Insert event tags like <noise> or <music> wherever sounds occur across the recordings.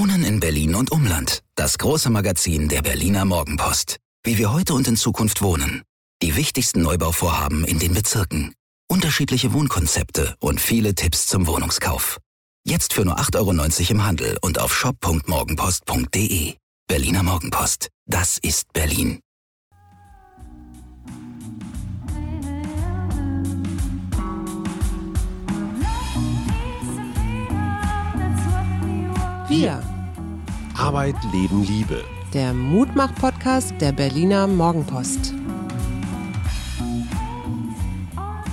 Wohnen in Berlin und Umland. Das große Magazin der Berliner Morgenpost. Wie wir heute und in Zukunft wohnen. Die wichtigsten Neubauvorhaben in den Bezirken. Unterschiedliche Wohnkonzepte und viele Tipps zum Wohnungskauf. Jetzt für nur 8,90 Euro im Handel und auf shop.morgenpost.de. Berliner Morgenpost. Das ist Berlin. Wir. Arbeit, Leben, Liebe. Der Mutmach-Podcast der Berliner Morgenpost.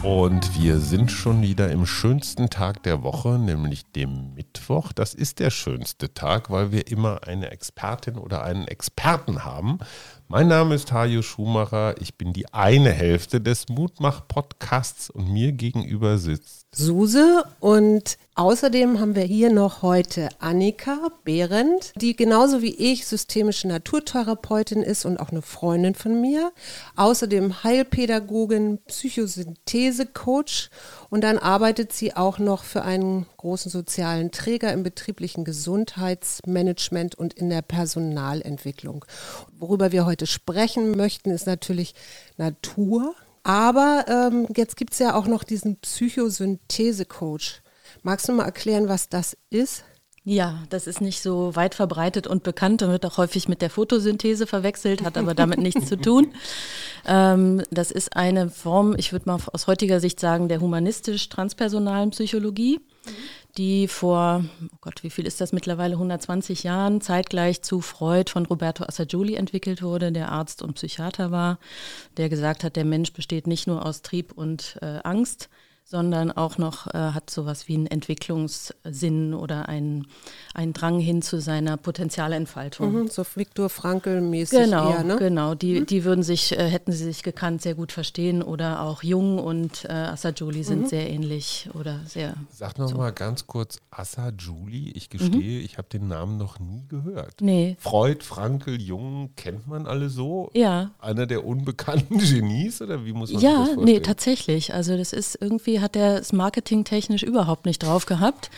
Und wir sind schon wieder im schönsten Tag der Woche, nämlich dem Mittwoch. Das ist der schönste Tag, weil wir immer eine Expertin oder einen Experten haben. Mein Name ist Hajo Schumacher. Ich bin die eine Hälfte des Mutmach-Podcasts und mir gegenüber sitzt Suse und außerdem haben wir hier noch heute Annika Behrendt, die genauso wie ich systemische Naturtherapeutin ist und auch eine Freundin von mir. Außerdem Heilpädagogin, Psychosynthese-Coach und dann arbeitet sie auch noch für einen großen sozialen Träger im betrieblichen Gesundheitsmanagement und in der Personalentwicklung. Worüber wir heute sprechen möchten, ist natürlich Natur. Aber ähm, jetzt gibt es ja auch noch diesen Psychosynthese-Coach. Magst du mal erklären, was das ist? Ja, das ist nicht so weit verbreitet und bekannt und wird auch häufig mit der Photosynthese verwechselt, hat aber damit nichts zu tun. <laughs> Ähm, das ist eine Form, ich würde mal aus heutiger Sicht sagen, der humanistisch-transpersonalen Psychologie, die vor, oh Gott, wie viel ist das mittlerweile, 120 Jahren, zeitgleich zu Freud von Roberto Assagioli entwickelt wurde, der Arzt und Psychiater war, der gesagt hat, der Mensch besteht nicht nur aus Trieb und äh, Angst, sondern auch noch äh, hat sowas wie einen Entwicklungssinn oder einen, einen Drang hin zu seiner Potenzialentfaltung. Mhm, so Viktor Frankl-mäßig genau, eher, ne? Genau, die, Mhm. die würden sich, äh, hätten sie sich gekannt, sehr gut verstehen oder auch Jung und äh, Assagioli sind Mhm. sehr ähnlich oder sehr Sag noch So. mal ganz kurz, Assa Julie, ich gestehe, ich habe den Namen noch nie gehört. Nee. Freud, Frankel, Jung, kennt man alle so? Ja. Einer der unbekannten <laughs> Genies oder wie muss man sich Ja, das nee, vorstellen? tatsächlich. Also das ist irgendwie hat er es marketingtechnisch überhaupt nicht drauf gehabt.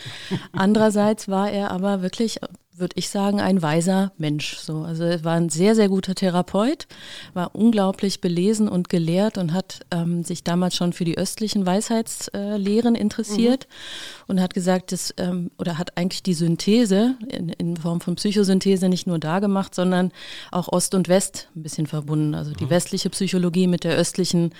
Andererseits war er aber wirklich, würde ich sagen, ein weiser Mensch. So, also er war ein sehr, sehr guter Therapeut, war unglaublich belesen und gelehrt und hat ähm, sich damals schon für die östlichen Weisheitslehren interessiert und hat gesagt, dass, ähm, oder hat eigentlich die Synthese in, in Form von Psychosynthese nicht nur da gemacht, sondern auch Ost und West ein bisschen verbunden. Also die westliche Psychologie mit der östlichen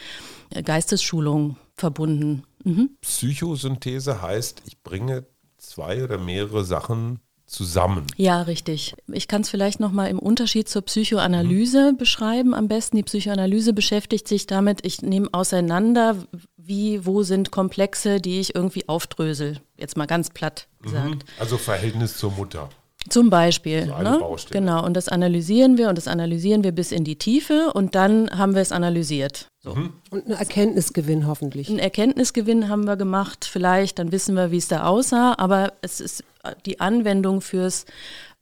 äh, Geistesschulung verbunden. Mhm. Psychosynthese heißt, ich bringe zwei oder mehrere Sachen zusammen. Ja, richtig. Ich kann es vielleicht noch mal im Unterschied zur Psychoanalyse beschreiben. Am besten die Psychoanalyse beschäftigt sich damit, ich nehme auseinander, wie, wo sind Komplexe, die ich irgendwie aufdrösel. Jetzt mal ganz platt gesagt. Also Verhältnis zur Mutter. Zum Beispiel. So ne? Genau, und das analysieren wir und das analysieren wir bis in die Tiefe und dann haben wir es analysiert. So. Und ein Erkenntnisgewinn hoffentlich. Einen Erkenntnisgewinn haben wir gemacht, vielleicht, dann wissen wir, wie es da aussah, aber es ist die Anwendung fürs,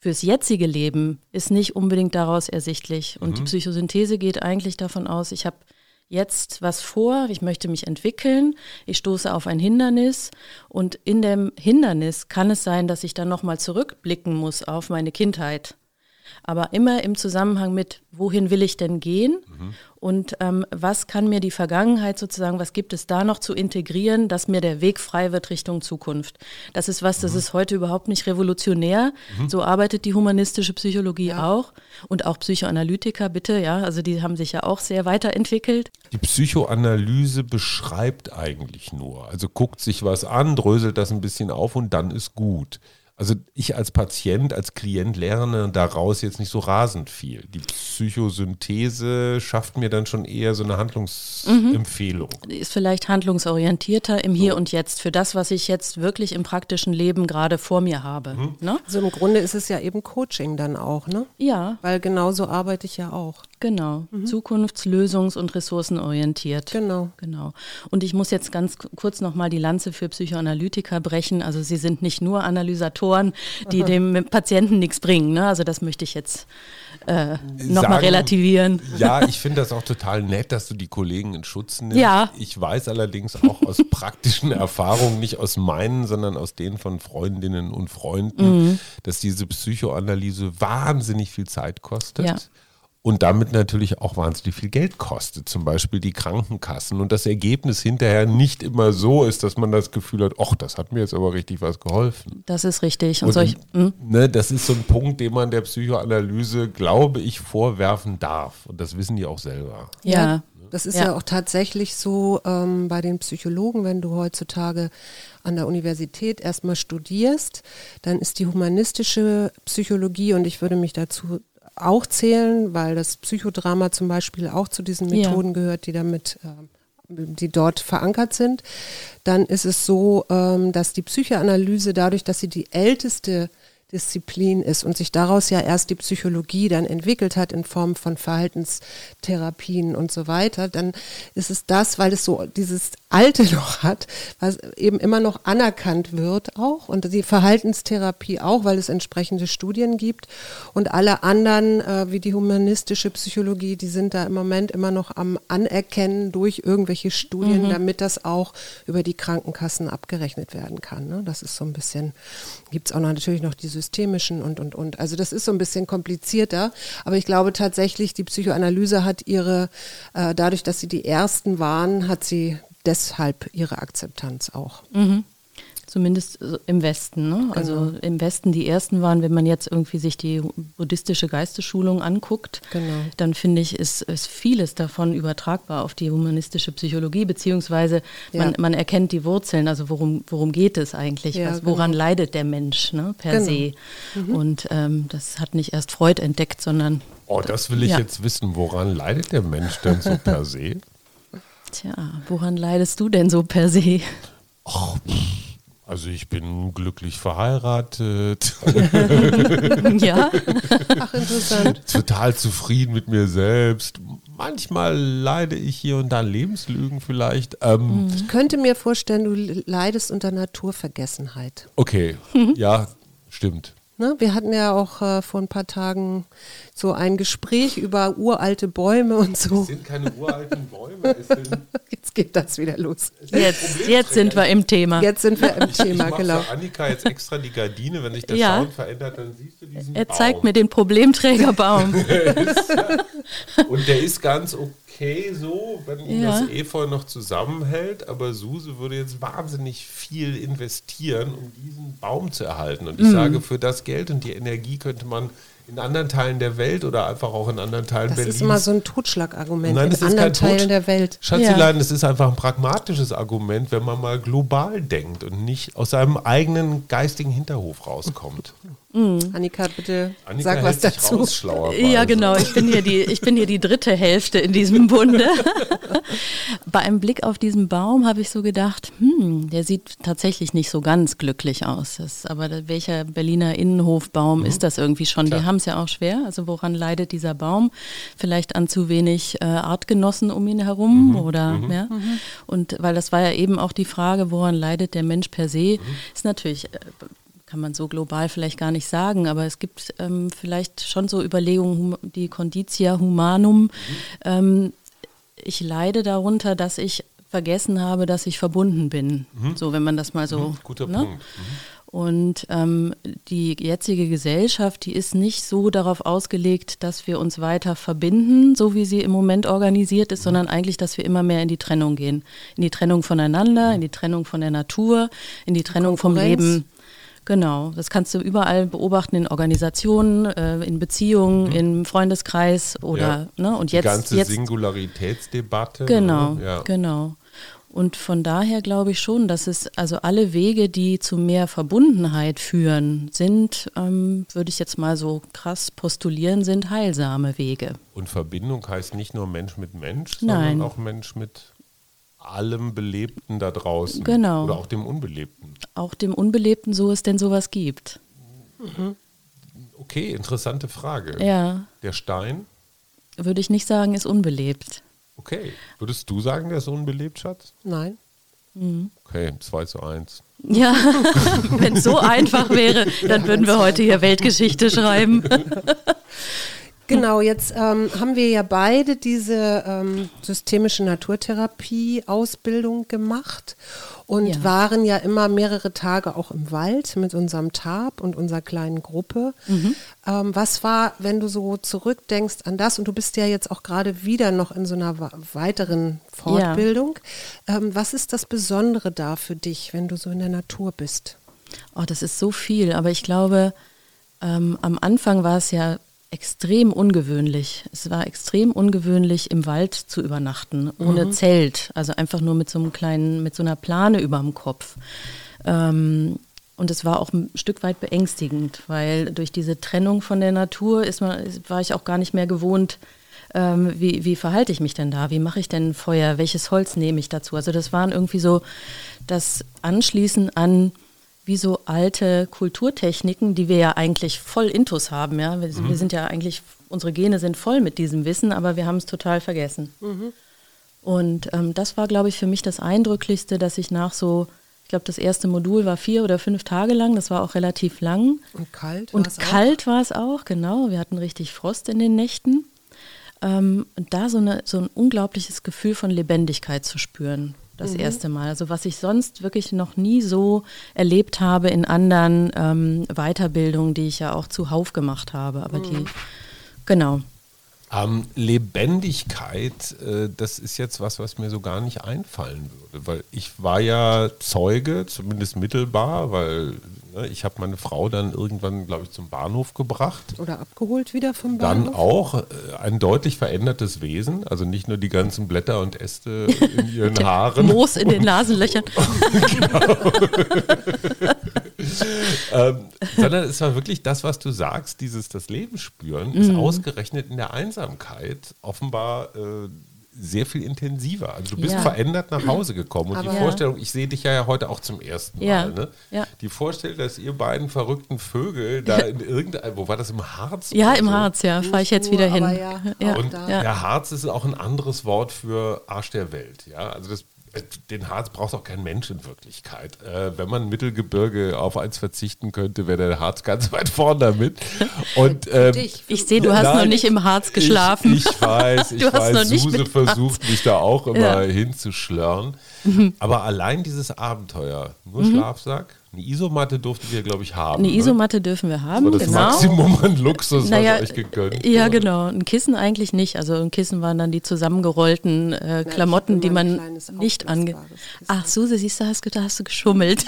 fürs jetzige Leben ist nicht unbedingt daraus ersichtlich. Und die Psychosynthese geht eigentlich davon aus, ich habe jetzt was vor, ich möchte mich entwickeln, ich stoße auf ein Hindernis. Und in dem Hindernis kann es sein, dass ich dann nochmal zurückblicken muss auf meine Kindheit. Aber immer im Zusammenhang mit, wohin will ich denn gehen und ähm, was kann mir die Vergangenheit sozusagen, was gibt es da noch zu integrieren, dass mir der Weg frei wird Richtung Zukunft. Das ist was, das ist heute überhaupt nicht revolutionär. So arbeitet die humanistische Psychologie auch und auch Psychoanalytiker, bitte, ja, also die haben sich ja auch sehr weiterentwickelt. Die Psychoanalyse beschreibt eigentlich nur. Also guckt sich was an, dröselt das ein bisschen auf und dann ist gut. Also ich als Patient, als Klient lerne daraus jetzt nicht so rasend viel. Die Psychosynthese schafft mir dann schon eher so eine Handlungsempfehlung. Ist vielleicht handlungsorientierter im Hier und Jetzt für das, was ich jetzt wirklich im praktischen Leben gerade vor mir habe. Ne? Also im Grunde ist es ja eben Coaching dann auch, ne? Ja, Weil genauso arbeite ich ja auch. Genau, zukunftslösungs- und ressourcenorientiert. Genau. Genau. Und ich muss jetzt ganz kurz nochmal die Lanze für Psychoanalytiker brechen. Also sie sind nicht nur Analysatoren, Metaphern, die dem Patienten nichts bringen. Ne? Also das möchte ich jetzt äh, nochmal relativieren. Ja, ich finde das auch total nett, dass du die Kollegen in Schutz nimmst. Ja. Ich weiß allerdings auch aus <laughs> praktischen Erfahrungen, nicht aus meinen, sondern aus denen von Freundinnen und Freunden, mhm. dass diese Psychoanalyse wahnsinnig viel Zeit kostet. Ja und damit natürlich auch wahnsinnig viel Geld kostet, zum Beispiel die Krankenkassen und das Ergebnis hinterher nicht immer so ist, dass man das Gefühl hat, ach, das hat mir jetzt aber richtig was geholfen. Das ist richtig. Und, und solch, hm? ne, das ist so ein Punkt, den man der Psychoanalyse, glaube ich, vorwerfen darf. Und das wissen die auch selber. Ja. Das ist ja, ja auch tatsächlich so ähm, bei den Psychologen, wenn du heutzutage an der Universität erstmal studierst, dann ist die humanistische Psychologie, und ich würde mich dazu auch zählen, weil das Psychodrama zum Beispiel auch zu diesen Methoden ja. gehört, die damit äh, die dort verankert sind, dann ist es so, ähm, dass die Psychoanalyse dadurch, dass sie die älteste Disziplin ist und sich daraus ja erst die Psychologie dann entwickelt hat in Form von Verhaltenstherapien und so weiter, dann ist es das, weil es so dieses Alte <laughs> noch hat, was eben immer noch anerkannt wird auch und die Verhaltenstherapie auch, weil es entsprechende Studien gibt und alle anderen, äh, wie die humanistische Psychologie, die sind da im Moment immer noch am Anerkennen durch irgendwelche Studien, mhm. damit das auch über die Krankenkassen abgerechnet werden kann. Ne? Das ist so ein bisschen, gibt es auch noch natürlich noch die systemischen und, und, und. Also das ist so ein bisschen komplizierter, aber ich glaube tatsächlich, die Psychoanalyse hat ihre, äh, dadurch, dass sie die ersten waren, hat sie deshalb ihre Akzeptanz auch. Mhm. Zumindest im Westen. Ne? Also genau. Also im Westen die ersten waren, wenn man jetzt irgendwie sich die buddhistische Geistesschulung anguckt, genau. dann finde ich, ist, ist vieles davon übertragbar auf die humanistische Psychologie, beziehungsweise ja. man, man erkennt die Wurzeln, also worum, worum geht es eigentlich, ja, was, woran genau. leidet der Mensch ne, per genau. se. Mhm. Und ähm, das hat nicht erst Freud entdeckt, sondern... Oh, das will ich ja. jetzt wissen. Woran leidet der Mensch denn so per se? Tja, woran leidest du denn so per se? Oh, also ich bin glücklich verheiratet. <laughs> ja. Ach, interessant. Total zufrieden mit mir selbst. Manchmal leide ich hier und da Lebenslügen vielleicht. Ähm, mhm. ich könnte mir vorstellen, du leidest unter Naturvergessenheit. Okay, ja, stimmt. Ne? Wir hatten ja auch äh, vor ein paar Tagen so ein Gespräch über uralte Bäume und so. Es sind keine uralten Bäume. <laughs> jetzt geht das wieder los. Jetzt, jetzt sind wir im Thema. Jetzt sind wir im Thema, ich genau. Für Annika jetzt extra die Gardine, wenn sich der ja. Sound verändert, dann siehst du diesen Er zeigt mir den Problemträgerbaum. <laughs> und der ist ganz okay okay so, wenn ihn ja. das Efeu noch zusammenhält, aber Suse würde jetzt wahnsinnig viel investieren, um diesen Baum zu erhalten. Und ich mhm. sage, für das Geld und die Energie könnte man in anderen Teilen der Welt oder einfach auch in anderen Teilen das Berlins. Das ist immer so ein Totschlagargument Nein, in anderen Teilen Tod der Welt. Schatzelein, ja. ist einfach ein pragmatisches Argument, wenn man mal global denkt und nicht aus seinem eigenen geistigen Hinterhof rauskommt. Mhm. Annika, bitte Annika sag was dazu. Raus, ja, genau. Ich bin, hier die, ich bin hier die dritte Hälfte in diesem Bunde. <laughs> Bei einem Blick auf diesen Baum habe ich so gedacht, hm, der sieht tatsächlich nicht so ganz glücklich aus. Das, aber welcher Berliner Innenhofbaum mhm. ist das irgendwie schon? Klar. Die haben es ja auch schwer. Also woran leidet dieser Baum? Vielleicht an zu wenig äh, Artgenossen um ihn herum mhm. oder mhm. ja. Mhm. Und weil das war ja eben auch die Frage, woran leidet der Mensch per se, mhm. ist natürlich äh, kann man so global vielleicht gar nicht sagen, aber es gibt ähm, vielleicht schon so Überlegungen, die Conditia Humanum. Mhm. Ähm, ich leide darunter, dass ich vergessen habe, dass ich verbunden bin. Mhm. So, wenn man das mal so. Mhm. Guter ne? Punkt. Mhm. Und ähm, die jetzige Gesellschaft, die ist nicht so darauf ausgelegt, dass wir uns weiter verbinden, so wie sie im Moment organisiert ist, mhm. sondern eigentlich, dass wir immer mehr in die Trennung gehen. In die Trennung voneinander, in die Trennung von der Natur, in die Trennung vom Leben Genau, das kannst du überall beobachten in Organisationen, äh, in Beziehungen, mhm. im Freundeskreis oder ja. ne und jetzt die ganze jetzt, Singularitätsdebatte. Genau, ja. genau. Und von daher glaube ich schon, dass es also alle Wege, die zu mehr Verbundenheit führen, sind, ähm, würde ich jetzt mal so krass postulieren, sind heilsame Wege. Und Verbindung heißt nicht nur Mensch mit Mensch, sondern Nein. auch Mensch mit allem Belebten da draußen. Genau. Oder auch dem Unbelebten. Auch dem Unbelebten, so es denn sowas gibt. Mhm. Okay, interessante Frage. Ja. Der Stein? Würde ich nicht sagen, ist unbelebt. Okay. Würdest du sagen, der ist unbelebt, Schatz? Nein. Okay, 2 zu 1. Ja, <laughs> wenn es so einfach wäre, dann würden wir heute hier Weltgeschichte schreiben. <laughs> Genau, jetzt ähm, haben wir ja beide diese ähm, systemische Naturtherapie-Ausbildung gemacht und Ja. waren ja immer mehrere Tage auch im Wald mit unserem Tab und unserer kleinen Gruppe. Ähm, was war, wenn du so zurückdenkst an das, und du bist ja jetzt auch gerade wieder noch in so einer weiteren Fortbildung, ähm, was ist das Besondere da für dich, wenn du so in der Natur bist? Oh, das ist so viel, aber ich glaube, ähm, am Anfang war es ja extrem ungewöhnlich. Es war extrem ungewöhnlich, im Wald zu übernachten, ohne Zelt, also einfach nur mit so einem kleinen, mit so einer Plane über dem Kopf. Ähm, und es war auch ein Stück weit beängstigend, weil durch diese Trennung von der Natur ist man, war ich auch gar nicht mehr gewohnt, ähm, wie, wie verhalte ich mich denn da? Wie mache ich denn Feuer? Welches Holz nehme ich dazu? Also das waren irgendwie so das Anschließen an wie so alte Kulturtechniken, die wir ja eigentlich voll intus haben. Ja? Wir, wir sind ja eigentlich, unsere Gene sind voll mit diesem Wissen, aber wir haben es total vergessen. Und ähm, das war, glaube ich, für mich das Eindrücklichste, dass ich nach so, ich glaube, das erste Modul war vier oder fünf Tage lang, das war auch relativ lang. Und kalt? Und war's kalt war es auch, genau. Wir hatten richtig Frost in den Nächten. Ähm, und da so, eine, so ein unglaubliches Gefühl von Lebendigkeit zu spüren, das erste Mal. Also was ich sonst wirklich noch nie so erlebt habe in anderen ähm, Weiterbildungen, die ich ja auch zuhauf gemacht habe. Aber die, genau. Ähm, Lebendigkeit, äh, das ist jetzt was, was mir so gar nicht einfallen würde, weil ich war ja Zeuge, zumindest mittelbar, weil ich habe meine Frau dann irgendwann, glaube ich, zum Bahnhof gebracht. Oder abgeholt wieder vom Dann Bahnhof? auch äh, ein deutlich verändertes Wesen, also nicht nur die ganzen Blätter und Äste in <laughs> ihren Haaren. Moos in den Nasenlöchern. <laughs> <laughs> ähm, sondern es war wirklich das, was du sagst, dieses das Leben spüren, ist ausgerechnet in der Einsamkeit offenbar äh, sehr viel intensiver. Also du bist Ja. verändert nach Hause gekommen und die Aber- Vorstellung, ich sehe dich ja heute auch zum ersten Mal, Ja. ne? Ja. die Vorstellung, dass ihr beiden verrückten Vögel da in irgendein, wo war das, im Harz? Ja, im so? Harz, ja, fahre ich jetzt wieder hin. ja, ja, Und ja. der Harz ist auch ein anderes Wort für Arsch der Welt. Ja, also das, den Harz braucht auch kein Mensch in Wirklichkeit. Äh, wenn man Mittelgebirge auf eins verzichten könnte, wäre der Harz ganz <laughs> weit vorn damit. Und ähm, dich. Ich sehe, du hast noch Nein, nicht im Harz geschlafen. Ich, ich weiß, <laughs> ich Du hast weiß, noch nicht Suse versucht mich da auch immer Ja. hinzuschlörren. <laughs> Aber allein dieses Abenteuer, nur Schlafsack, eine Isomatte durftet ihr, glaube ich, haben. Eine ne? Isomatte dürfen wir haben, Das war das genau. Maximum an Luxus, Naja, was euch gegönnt ja, wurde. genau. Ein Kissen eigentlich nicht. Also ein Kissen waren dann die zusammengerollten äh, Klamotten, die man nicht ange... Ach, Suse, siehst du, hast, du- da hast du geschummelt.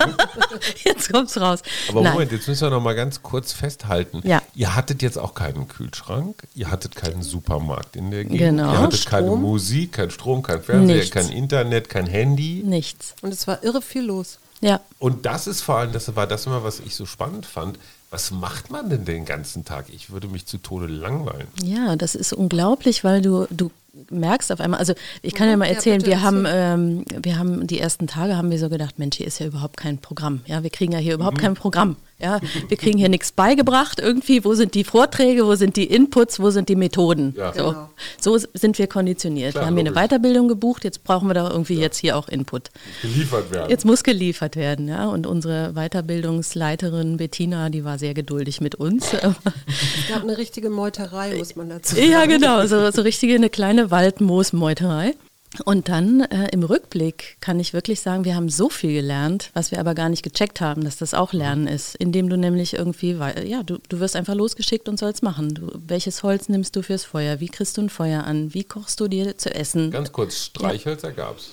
<laughs> jetzt kommt's raus. Aber Nein. Moment, jetzt müssen wir noch mal ganz kurz festhalten. Ja. Ihr hattet jetzt auch keinen Kühlschrank, ihr hattet keinen Supermarkt in der Gegend, Genau. ihr hattet keine Strom. Musik, kein Strom, kein Fernseher, Nichts. kein Internet, kein Handy. Nichts. Und es war irre viel los. Ja. Und das ist vor allem, das war das immer, was ich so spannend fand. Was macht man denn den ganzen Tag? Ich würde mich zu Tode langweilen. Ja, das ist unglaublich, weil du, du merkst auf einmal, also ich kann ja mal Ja, erzählen, bitte wir haben, ähm, wir haben die ersten Tage haben wir so gedacht, Mensch, hier ist ja überhaupt kein Programm. Ja, wir kriegen ja hier überhaupt kein Programm. Ja, wir kriegen hier nichts beigebracht irgendwie. Wo sind die Vorträge, wo sind die Inputs, wo sind die Methoden? Ja. So, Genau. so sind wir konditioniert. Klar, wir haben hier eine. Weiterbildung gebucht, jetzt brauchen wir doch irgendwie jetzt hier auch Input. Geliefert werden. Jetzt muss geliefert werden, ja. Und unsere Weiterbildungsleiterin Bettina, die war sehr geduldig mit uns. Es gab eine richtige Meuterei, muss man dazu sagen. Ja, genau, so, so richtige eine kleine Waldmoosmeuterei. Und dann äh, im Rückblick kann ich wirklich sagen, wir haben so viel gelernt, was wir aber gar nicht gecheckt haben, dass das auch Lernen ist, indem du nämlich irgendwie, ja, du, du wirst einfach losgeschickt und sollst machen. Du, welches Holz nimmst du fürs Feuer? Wie kriegst du ein Feuer an? Wie kochst du dir zu essen? Ganz kurz, Streichhölzer gab's.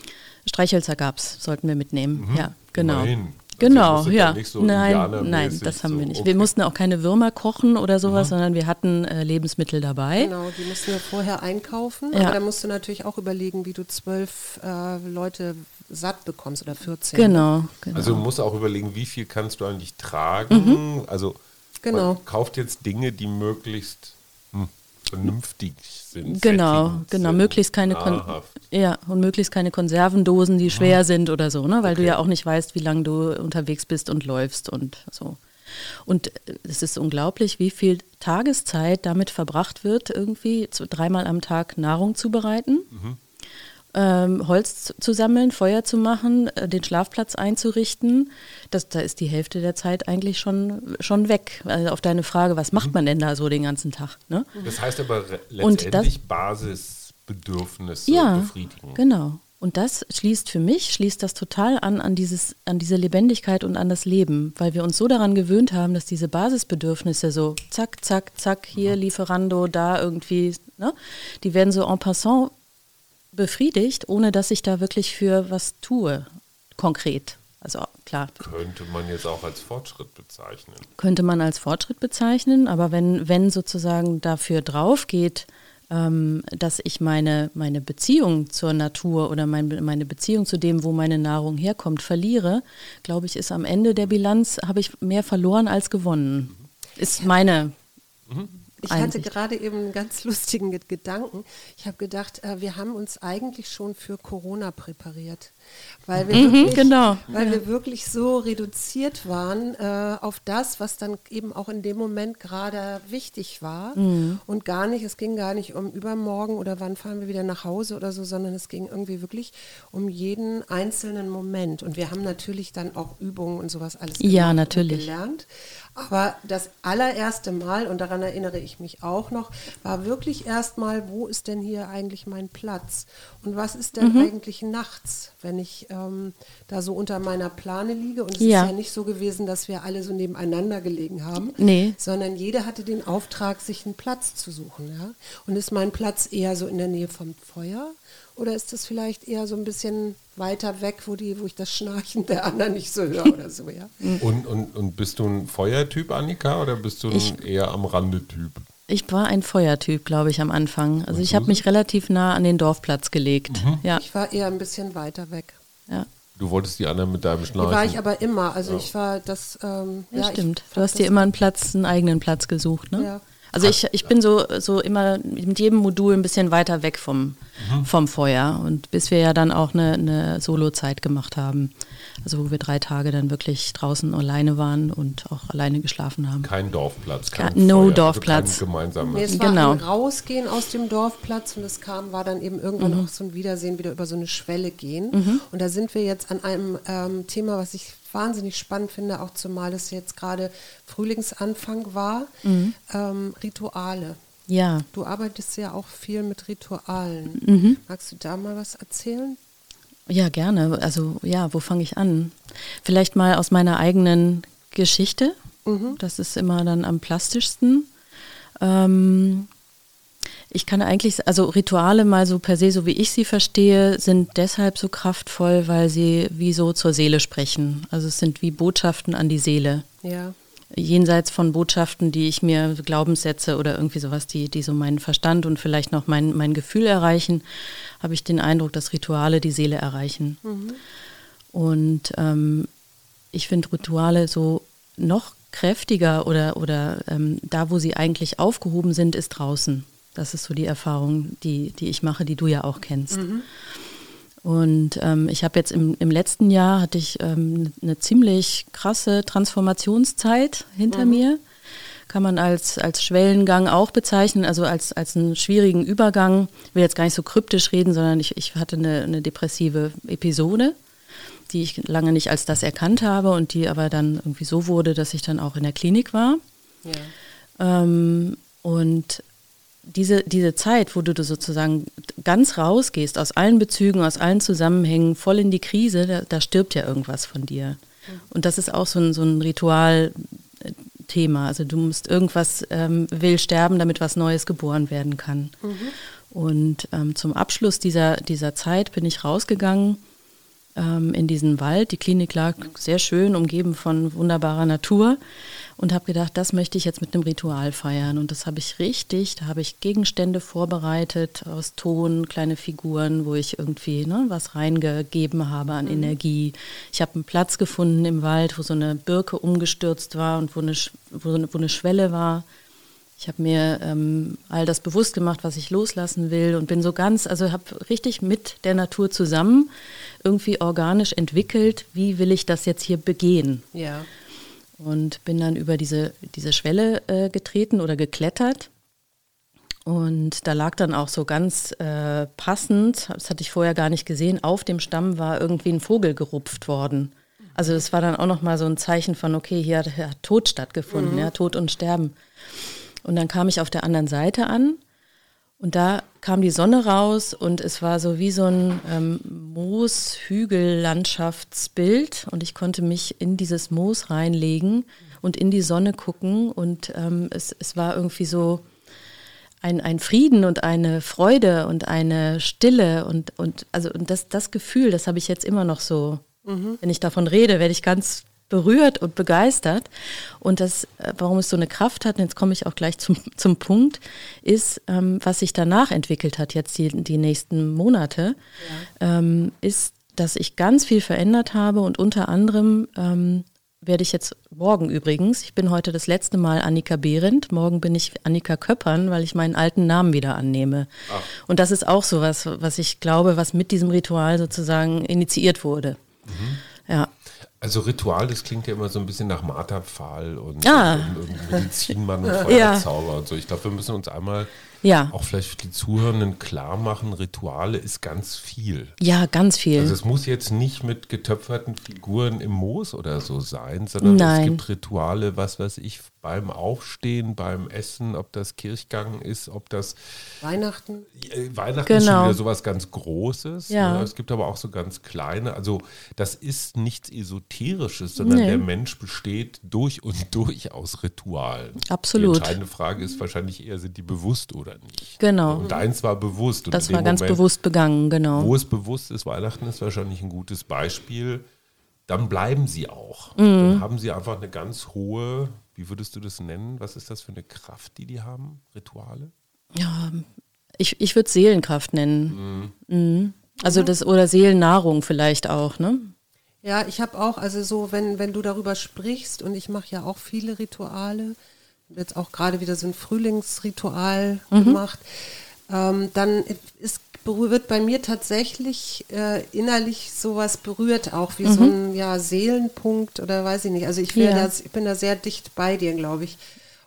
Streichhölzer gab's, sollten wir mitnehmen. Ja, genau. Mhm. Immerhin. Genau, Also ja. so nein, nein, das haben so, wir nicht. okay. Mhm. Wir mussten auch keine Würmer kochen oder sowas, sondern wir hatten äh, Lebensmittel dabei. Genau, die mussten wir vorher einkaufen. Ja. Aber da musst du natürlich auch überlegen, wie du zwölf äh, Leute satt bekommst oder 14. Genau, genau. Also du musst auch überlegen, wie viel kannst du eigentlich tragen. Also Genau. man kauft jetzt Dinge, die möglichst hm, vernünftig sind. Genau, sättigend genau. sind, Möglichst keine, Kon nahrhaft. ja, und möglichst keine Konservendosen, die schwer sind oder so, ne? weil du Okay. ja auch nicht weißt, wie lange du unterwegs bist und läufst und so. Und äh, es ist unglaublich, wie viel Tageszeit damit verbracht wird, irgendwie zu, dreimal am Tag Nahrung zu bereiten. Ähm, Holz zu sammeln, Feuer zu machen, äh, den Schlafplatz einzurichten. Das, da ist die Hälfte der Zeit eigentlich schon, schon weg. Also auf deine Frage, was macht man denn da so den ganzen Tag? Ne? Das heißt aber letztendlich Basisbedürfnisse ja, befriedigen. Genau. Und das schließt für mich, schließt das total an, an, dieses, an diese Lebendigkeit und an das Leben, weil wir uns so daran gewöhnt haben, dass diese Basisbedürfnisse so zack, zack, zack, hier Lieferando, da irgendwie, ne, die werden so en passant befriedigt, ohne dass ich da wirklich für was tue, konkret. Also klar. Könnte man jetzt auch als Fortschritt bezeichnen. Könnte man als Fortschritt bezeichnen, aber wenn, wenn sozusagen dafür drauf geht, ähm, dass ich meine, meine Beziehung zur Natur oder mein, meine Beziehung zu dem, wo meine Nahrung herkommt, verliere, glaube ich, ist am Ende der Bilanz, habe ich mehr verloren als gewonnen. Ist meine mhm. Ich hatte gerade eben einen ganz <laughs> lustigen Gedanken. Ich habe gedacht, äh, wir haben uns eigentlich schon für Corona präpariert, weil wir, mhm, wirklich, genau. weil ja. wir wirklich so reduziert waren äh, auf das, was dann eben auch in dem Moment gerade wichtig war mhm. und gar nicht, es ging gar nicht um übermorgen oder wann fahren wir wieder nach Hause oder so, sondern es ging irgendwie wirklich um jeden einzelnen Moment. Und wir haben natürlich dann auch Übungen und sowas alles ja, natürlich. gelernt. Aber das allererste Mal, und daran erinnere ich mich auch noch, war wirklich erstmal, wo ist denn hier eigentlich mein Platz? Und was ist denn mhm. eigentlich nachts, wenn ich ähm, da so unter meiner Plane liege? Und es ja. ist ja nicht so gewesen, dass wir alle so nebeneinander gelegen haben, nee. sondern jeder hatte den Auftrag, sich einen Platz zu suchen. Ja? Und ist mein Platz eher so in der Nähe vom Feuer? Oder ist das vielleicht eher so ein bisschen weiter weg, wo, die, wo ich das Schnarchen der anderen nicht so höre oder so, ja? Und, und, und bist du ein Feuertyp, Annika, oder bist du ein ich, eher am Rande-Typ? Ich war ein Feuertyp, glaube ich, am Anfang. Also ich habe mich relativ nah an den Dorfplatz gelegt. Mhm. Ja. Ich war eher ein bisschen weiter weg. Ja. Du wolltest die anderen mit deinem Schnarchen. Die war ich aber immer. Also ja. ich war das. Ähm, ja, ja, stimmt. Du hast dir immer einen Platz, einen eigenen Platz gesucht, ne? Ja. Also ich, ich bin so, so immer mit jedem Modul ein bisschen weiter weg vom, mhm. vom Feuer. Und bis wir ja dann auch eine, eine Solo-Zeit gemacht haben. Also wo wir drei Tage dann wirklich draußen alleine waren und auch alleine geschlafen haben. Kein Dorfplatz, kein ja, No Feuer, Dorfplatz. Also gemeinsames. Nee, es war genau. ein Rausgehen aus dem Dorfplatz und es kam, war dann eben irgendwann mhm. auch so ein Wiedersehen, wieder über so eine Schwelle gehen. Mhm. Und da sind wir jetzt an einem ähm, Thema, was ich wahnsinnig spannend finde, auch zumal es jetzt gerade Frühlingsanfang war, mhm. ähm, Rituale. Ja. Du arbeitest ja auch viel mit Ritualen. Mhm. Magst du da mal was erzählen? Ja, gerne. Also ja, wo fange ich an? Vielleicht mal aus meiner eigenen Geschichte. Mhm. Das ist immer dann am plastischsten. Ähm, ich kann eigentlich, also Rituale mal so per se, so wie ich sie verstehe, sind deshalb so kraftvoll, weil sie wie so zur Seele sprechen. Also es sind wie Botschaften an die Seele. Ja. Jenseits von Botschaften, die ich mir Glaubenssätze oder irgendwie sowas, die, die so meinen Verstand und vielleicht noch mein, mein Gefühl erreichen, habe ich den Eindruck, dass Rituale die Seele erreichen. Mhm. Und ähm, ich finde Rituale so noch kräftiger oder, oder ähm, da, wo sie eigentlich aufgehoben sind, ist draußen. Das ist so die Erfahrung, die, die ich mache, die du ja auch kennst. Mhm. Und ähm, ich habe jetzt im, im letzten Jahr hatte ich ähm, eine ziemlich krasse Transformationszeit hinter mhm. mir. Kann man als, als Schwellengang auch bezeichnen, also als, als einen schwierigen Übergang. Ich will jetzt gar nicht so kryptisch reden, sondern ich, ich hatte eine, eine depressive Episode, die ich lange nicht als das erkannt habe und die aber dann irgendwie so wurde, dass ich dann auch in der Klinik war. Ja. Ähm, und diese, diese Zeit, wo du sozusagen ganz rausgehst aus allen Bezügen, aus allen Zusammenhängen, voll in die Krise, da, da stirbt ja irgendwas von dir. Und das ist auch so ein, so ein Ritualthema. Also du musst irgendwas ähm, will sterben, damit was Neues geboren werden kann. Mhm. Und ähm, zum Abschluss dieser, dieser Zeit bin ich rausgegangen ähm, in diesen Wald. Die Klinik lag sehr schön, umgeben von wunderbarer Natur und habe gedacht, das möchte ich jetzt mit einem Ritual feiern. Und das habe ich richtig, da habe ich Gegenstände vorbereitet aus Ton, kleine Figuren, wo ich irgendwie ne, was reingegeben habe an mhm. Energie. Ich habe einen Platz gefunden im Wald, wo so eine Birke umgestürzt war und wo eine, wo eine, wo eine Schwelle war. Ich habe mir ähm, all das bewusst gemacht, was ich loslassen will und bin so ganz, also habe richtig mit der Natur zusammen irgendwie organisch entwickelt, wie will ich das jetzt hier begehen. Ja und bin dann über diese, diese Schwelle äh, getreten oder geklettert Und da lag dann auch so ganz äh, passend, das hatte ich vorher gar nicht gesehen, auf dem Stamm war irgendwie ein Vogel gerupft worden. Also das war dann auch nochmal so ein Zeichen von, okay, hier hat, hat Tod stattgefunden, mhm. ja, Tod und Sterben. Und dann kam ich auf der anderen Seite an und da kam die Sonne raus und es war so wie so ein ähm, Moos-Hügel-Landschaftsbild. Und ich konnte mich in dieses Moos reinlegen und in die Sonne gucken. Und ähm, es, es war irgendwie so ein, ein Frieden und eine Freude und eine Stille. Und, und also und das, das Gefühl, das habe ich jetzt immer noch so. Mhm. Wenn ich davon rede, werde ich ganz berührt und begeistert. Und das, äh, warum es so eine Kraft hat, und jetzt komme ich auch gleich zum, <laughs> zum Punkt, ist, ähm, was sich danach entwickelt hat, jetzt die, die nächsten Monate, ja. ähm, ist, dass ich ganz viel verändert habe und unter anderem ähm, werde ich jetzt morgen übrigens, ich bin heute das letzte Mal Annika Behrendt, morgen bin ich Annika Köppern, weil ich meinen alten Namen wieder annehme. Ach. Und das ist auch so was, was ich glaube, was mit diesem Ritual sozusagen initiiert wurde. Mhm. Ja. Also Ritual, das klingt ja immer so ein bisschen nach Marterpfahl und, ah. und, und Medizinmann und Feuerzauber ja. und so. Ich glaube, wir müssen uns einmal ja. auch vielleicht für die Zuhörenden klar machen, Rituale ist ganz viel. Ja, ganz viel. Also es muss jetzt nicht mit getöpferten Figuren im Moos oder so sein, sondern Nein. es gibt Rituale, was weiß ich, beim Aufstehen, beim Essen, ob das Kirchgang ist, ob das Weihnachten. Äh, Weihnachten genau. ist schon wieder sowas ganz Großes. Ja. Ne? Es gibt aber auch so ganz kleine. Also das ist nichts Esoterisches, sondern nee. der Mensch besteht durch und <laughs> durch aus Ritualen. Absolut. Die entscheidende Frage ist wahrscheinlich eher, sind die bewusst oder nicht? Genau. Und deins war bewusst. Und das war ganz Moment, bewusst begangen, genau. Wo es bewusst ist, Weihnachten ist wahrscheinlich ein gutes Beispiel. Dann bleiben sie auch. Mhm. Dann haben sie einfach eine ganz hohe wie würdest du das nennen? Was ist das für eine Kraft, die die haben, Rituale? Ja, ich, ich würde Seelenkraft nennen. Mhm. Mhm. Also das oder Seelennahrung vielleicht auch, ne? Ja, ich habe auch, also so, wenn, wenn du darüber sprichst, und ich mache ja auch viele Rituale, jetzt auch gerade wieder so ein Frühlingsritual mhm. gemacht, ähm, dann ist wird bei mir tatsächlich äh, innerlich sowas berührt, auch wie mhm. so ein ja, Seelenpunkt oder weiß ich nicht. Also ich, ja. das, ich bin da sehr dicht bei dir, glaube ich.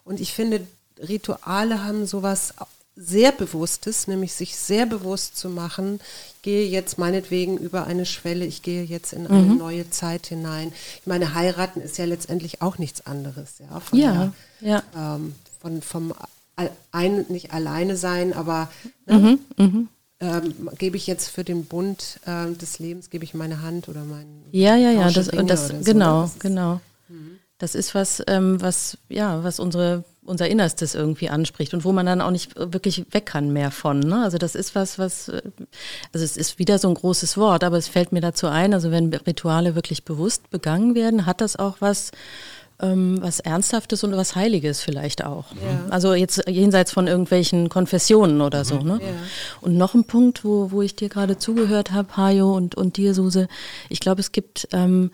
Und ich finde, Rituale haben sowas sehr Bewusstes, nämlich sich sehr bewusst zu machen, ich gehe jetzt meinetwegen über eine Schwelle, ich gehe jetzt in eine mhm. neue Zeit hinein. Ich meine, heiraten ist ja letztendlich auch nichts anderes. Ja, von ja, der, ja. Ähm, von, vom ein, nicht alleine sein, aber ne, mhm, mhm ähm, gebe ich jetzt für den Bund äh, des Lebens, gebe ich meine Hand oder meinen Ja, ja, ja, das, und das, genau, so. das genau. Mhm. Das ist was, ähm, was, ja, was unsere, unser Innerstes irgendwie anspricht und wo man dann auch nicht wirklich weg kann mehr von. Ne? Also das ist was, was, äh, also es ist wieder so ein großes Wort, aber es fällt mir dazu ein, also wenn Rituale wirklich bewusst begangen werden, hat das auch was, ähm, was Ernsthaftes und was Heiliges vielleicht auch. Ja. Also jetzt jenseits von irgendwelchen Konfessionen oder so. Ne? Ja. Und noch ein Punkt, wo, wo ich dir gerade zugehört habe, Hajo und, und dir, Suse. Ich glaube, es gibt ähm,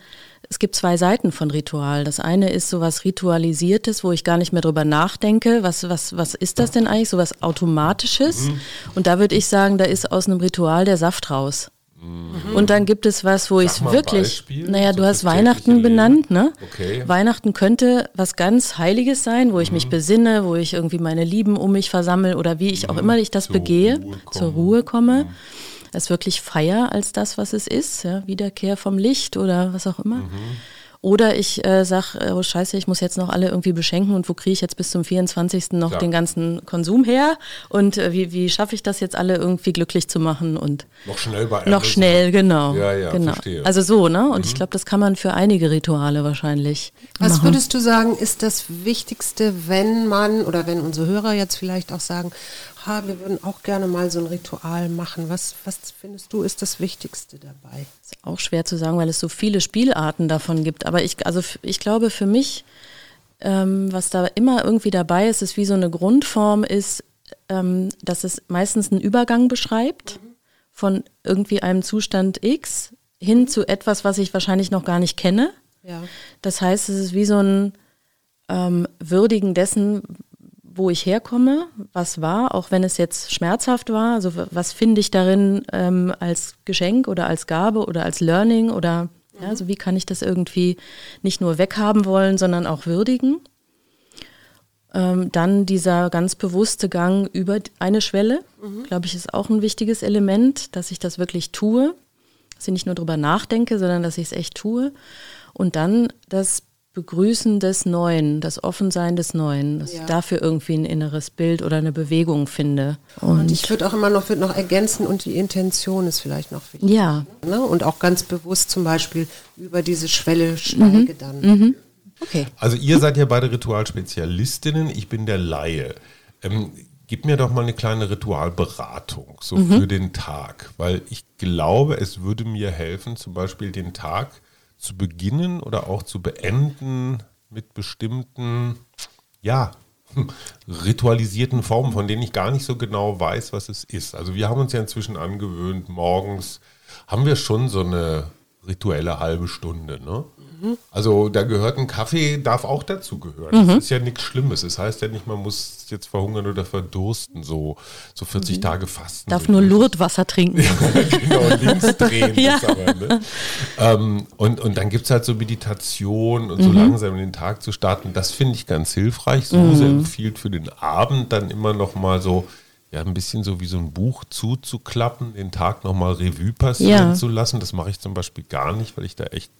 es gibt zwei Seiten von Ritual. Das eine ist sowas Ritualisiertes, wo ich gar nicht mehr drüber nachdenke. Was, was, was ist das denn eigentlich? Sowas Automatisches. Mhm. Und da würde ich sagen, da ist aus einem Ritual der Saft raus. Mhm. Und dann gibt es was, wo ich es wirklich, naja, so du hast Weihnachten benannt, ne? Okay. Weihnachten könnte was ganz Heiliges sein, wo ich mhm. mich besinne, wo ich irgendwie meine Lieben um mich versammle oder wie ich auch mhm. immer ich das zur begehe, Ruhe zur Ruhe komme. Es wirklich feier als das, was es ist, ja? Wiederkehr vom Licht oder was auch immer. Mhm. Oder ich äh, sage, äh, oh scheiße, ich muss jetzt noch alle irgendwie beschenken und wo kriege ich jetzt bis zum 24. noch ja. den ganzen Konsum her? Und äh, wie, wie schaffe ich das jetzt alle irgendwie glücklich zu machen? Und noch schnell bei Noch schnell, genau. Ja, ja, genau. verstehe. Also so, ne? Und mhm. ich glaube, das kann man für einige Rituale wahrscheinlich. Was machen. würdest du sagen, ist das Wichtigste, wenn man oder wenn unsere Hörer jetzt vielleicht auch sagen, ha, wir würden auch gerne mal so ein Ritual machen. Was, was findest du ist das Wichtigste dabei? Ist auch schwer zu sagen, weil es so viele Spielarten davon gibt. Aber ich, also ich glaube für mich, ähm, was da immer irgendwie dabei ist, ist wie so eine Grundform ist, ähm, dass es meistens einen Übergang beschreibt mhm. von irgendwie einem Zustand X hin zu etwas, was ich wahrscheinlich noch gar nicht kenne. Ja. Das heißt, es ist wie so ein ähm, Würdigen dessen, wo ich herkomme, was war, auch wenn es jetzt schmerzhaft war. Also was finde ich darin ähm, als Geschenk oder als Gabe oder als Learning oder ja, also wie kann ich das irgendwie nicht nur weghaben wollen, sondern auch würdigen. Ähm, dann dieser ganz bewusste Gang über eine Schwelle, mhm. glaube ich, ist auch ein wichtiges Element, dass ich das wirklich tue, dass ich nicht nur drüber nachdenke, sondern dass ich es echt tue. Und dann das Begrüßen des Neuen, das Offensein des Neuen, dass ja. ich dafür irgendwie ein inneres Bild oder eine Bewegung finde. Und, und ich würde auch immer noch, würd noch ergänzen und die Intention ist vielleicht noch wichtig. Ja. Ne? Und auch ganz bewusst zum Beispiel über diese Schwelle steige mhm. dann. Mhm. Okay. Also ihr seid ja beide Ritualspezialistinnen, ich bin der Laie. Ähm, gib mir doch mal eine kleine Ritualberatung, so mhm. für den Tag, weil ich glaube, es würde mir helfen, zum Beispiel den Tag zu beginnen oder auch zu beenden mit bestimmten, ja, <laughs> ritualisierten Formen, von denen ich gar nicht so genau weiß, was es ist. Also wir haben uns ja inzwischen angewöhnt, morgens haben wir schon so eine rituelle halbe Stunde, ne? Also da gehört ein Kaffee, darf auch dazu gehören. Mhm. Das ist ja nichts Schlimmes. Das heißt ja nicht, man muss jetzt verhungern oder verdursten, so, so 40 mhm. Tage fasten. Darf nur Lourdes-Wasser trinken. <laughs> genau, links <laughs> drehen. ja. Aber, ne? ähm, und, und dann gibt es halt so Meditation und so mhm. langsam in den Tag zu starten. Das finde ich ganz hilfreich. Suse mhm. empfiehlt für den Abend dann immer noch mal so ja, ein bisschen so wie so ein Buch zuzuklappen, den Tag nochmal Revue passieren ja. zu lassen. Das mache ich zum Beispiel gar nicht, weil ich da echt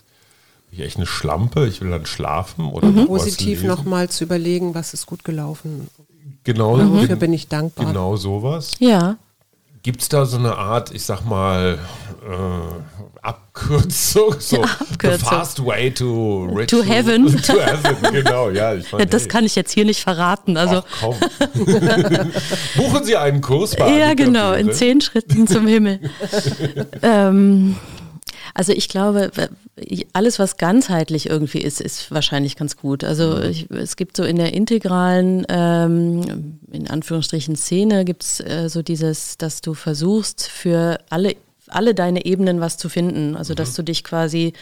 ich echt eine Schlampe, ich will dann schlafen oder mhm. positiv nochmal zu überlegen, was ist gut gelaufen. Genau. Mhm. Wofür bin ich dankbar. Genau sowas. Ja. Gibt es da so eine Art, ich sag mal, äh, Abkürzung? <laughs> So, Abkürzung. The fast way to, ritual, to heaven. <laughs> To heaven, genau, ja. Ich mein, <laughs> das hey. kann ich jetzt hier nicht verraten. Also. Ach, komm. Buchen Sie einen Kurs bei Ja, genau, in zehn Schritten zum Himmel. ähm, also ich glaube, alles, was ganzheitlich irgendwie ist, ist wahrscheinlich ganz gut. Also mhm. ich, es gibt so in der integralen, ähm, in Anführungsstrichen, Szene, gibt es äh, so dieses, dass du versuchst, für alle, alle deine Ebenen was zu finden. Also dass mhm. du dich quasi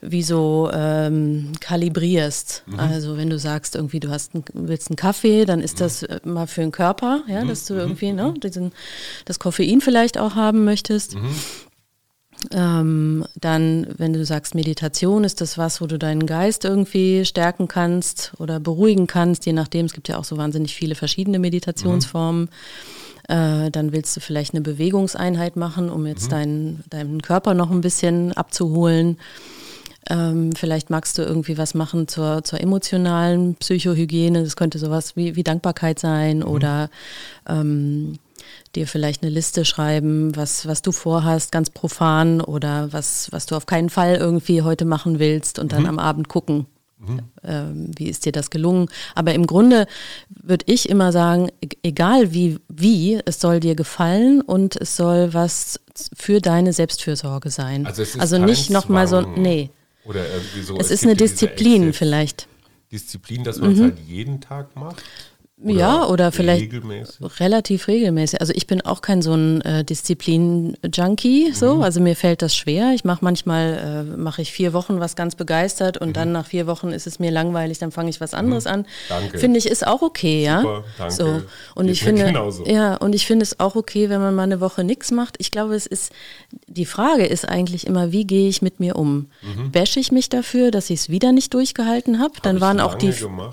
wie so ähm, kalibrierst. Mhm. Also wenn du sagst, irgendwie du hast einen, willst einen Kaffee, dann ist das äh, mal für den Körper, ja, dass du irgendwie ne, diesen, das Koffein vielleicht auch haben möchtest. Ähm, dann, wenn du sagst Meditation, ist das was, wo du deinen Geist irgendwie stärken kannst oder beruhigen kannst, je nachdem. Es gibt ja auch so wahnsinnig viele verschiedene Meditationsformen. Mhm. Äh, dann willst du vielleicht eine Bewegungseinheit machen, um jetzt mhm. deinen, deinen Körper noch ein bisschen abzuholen. Ähm, vielleicht magst du irgendwie was machen zur, zur emotionalen Psychohygiene. Das könnte sowas wie, wie Dankbarkeit sein mhm. oder ähm, dir vielleicht eine Liste schreiben, was, was du vorhast, ganz profan oder was, was du auf keinen Fall irgendwie heute machen willst und dann mhm. am Abend gucken. Mhm. Ähm, wie ist dir das gelungen? Aber im Grunde würde ich immer sagen, e-, egal wie, wie, es soll dir gefallen und es soll was für deine Selbstfürsorge sein. Also, also nicht nochmal so, nee. Oder irgendwie so. Es, es ist eine Disziplin vielleicht. Disziplin, dass man es mhm. halt jeden Tag macht? Oder ja, oder vielleicht regelmäßig? relativ regelmäßig. Also ich bin auch kein so ein äh, Disziplin-Junkie, so. Mhm. Also mir fällt das schwer. Ich mache manchmal, äh, mache ich vier Wochen was ganz begeistert und mhm. dann nach vier Wochen ist es mir langweilig, dann fange ich was anderes mhm. an. Danke. Finde ich, ist auch okay, ja. Super, danke. So. Und Geht ich finde, genauso. ja, und ich finde es auch okay, wenn man mal eine Woche nichts macht. Ich glaube, es ist, die Frage ist eigentlich immer, wie gehe ich mit mir um? Mhm. Bäsche ich mich dafür, dass ich es wieder nicht durchgehalten habe? Dann hab waren auch die.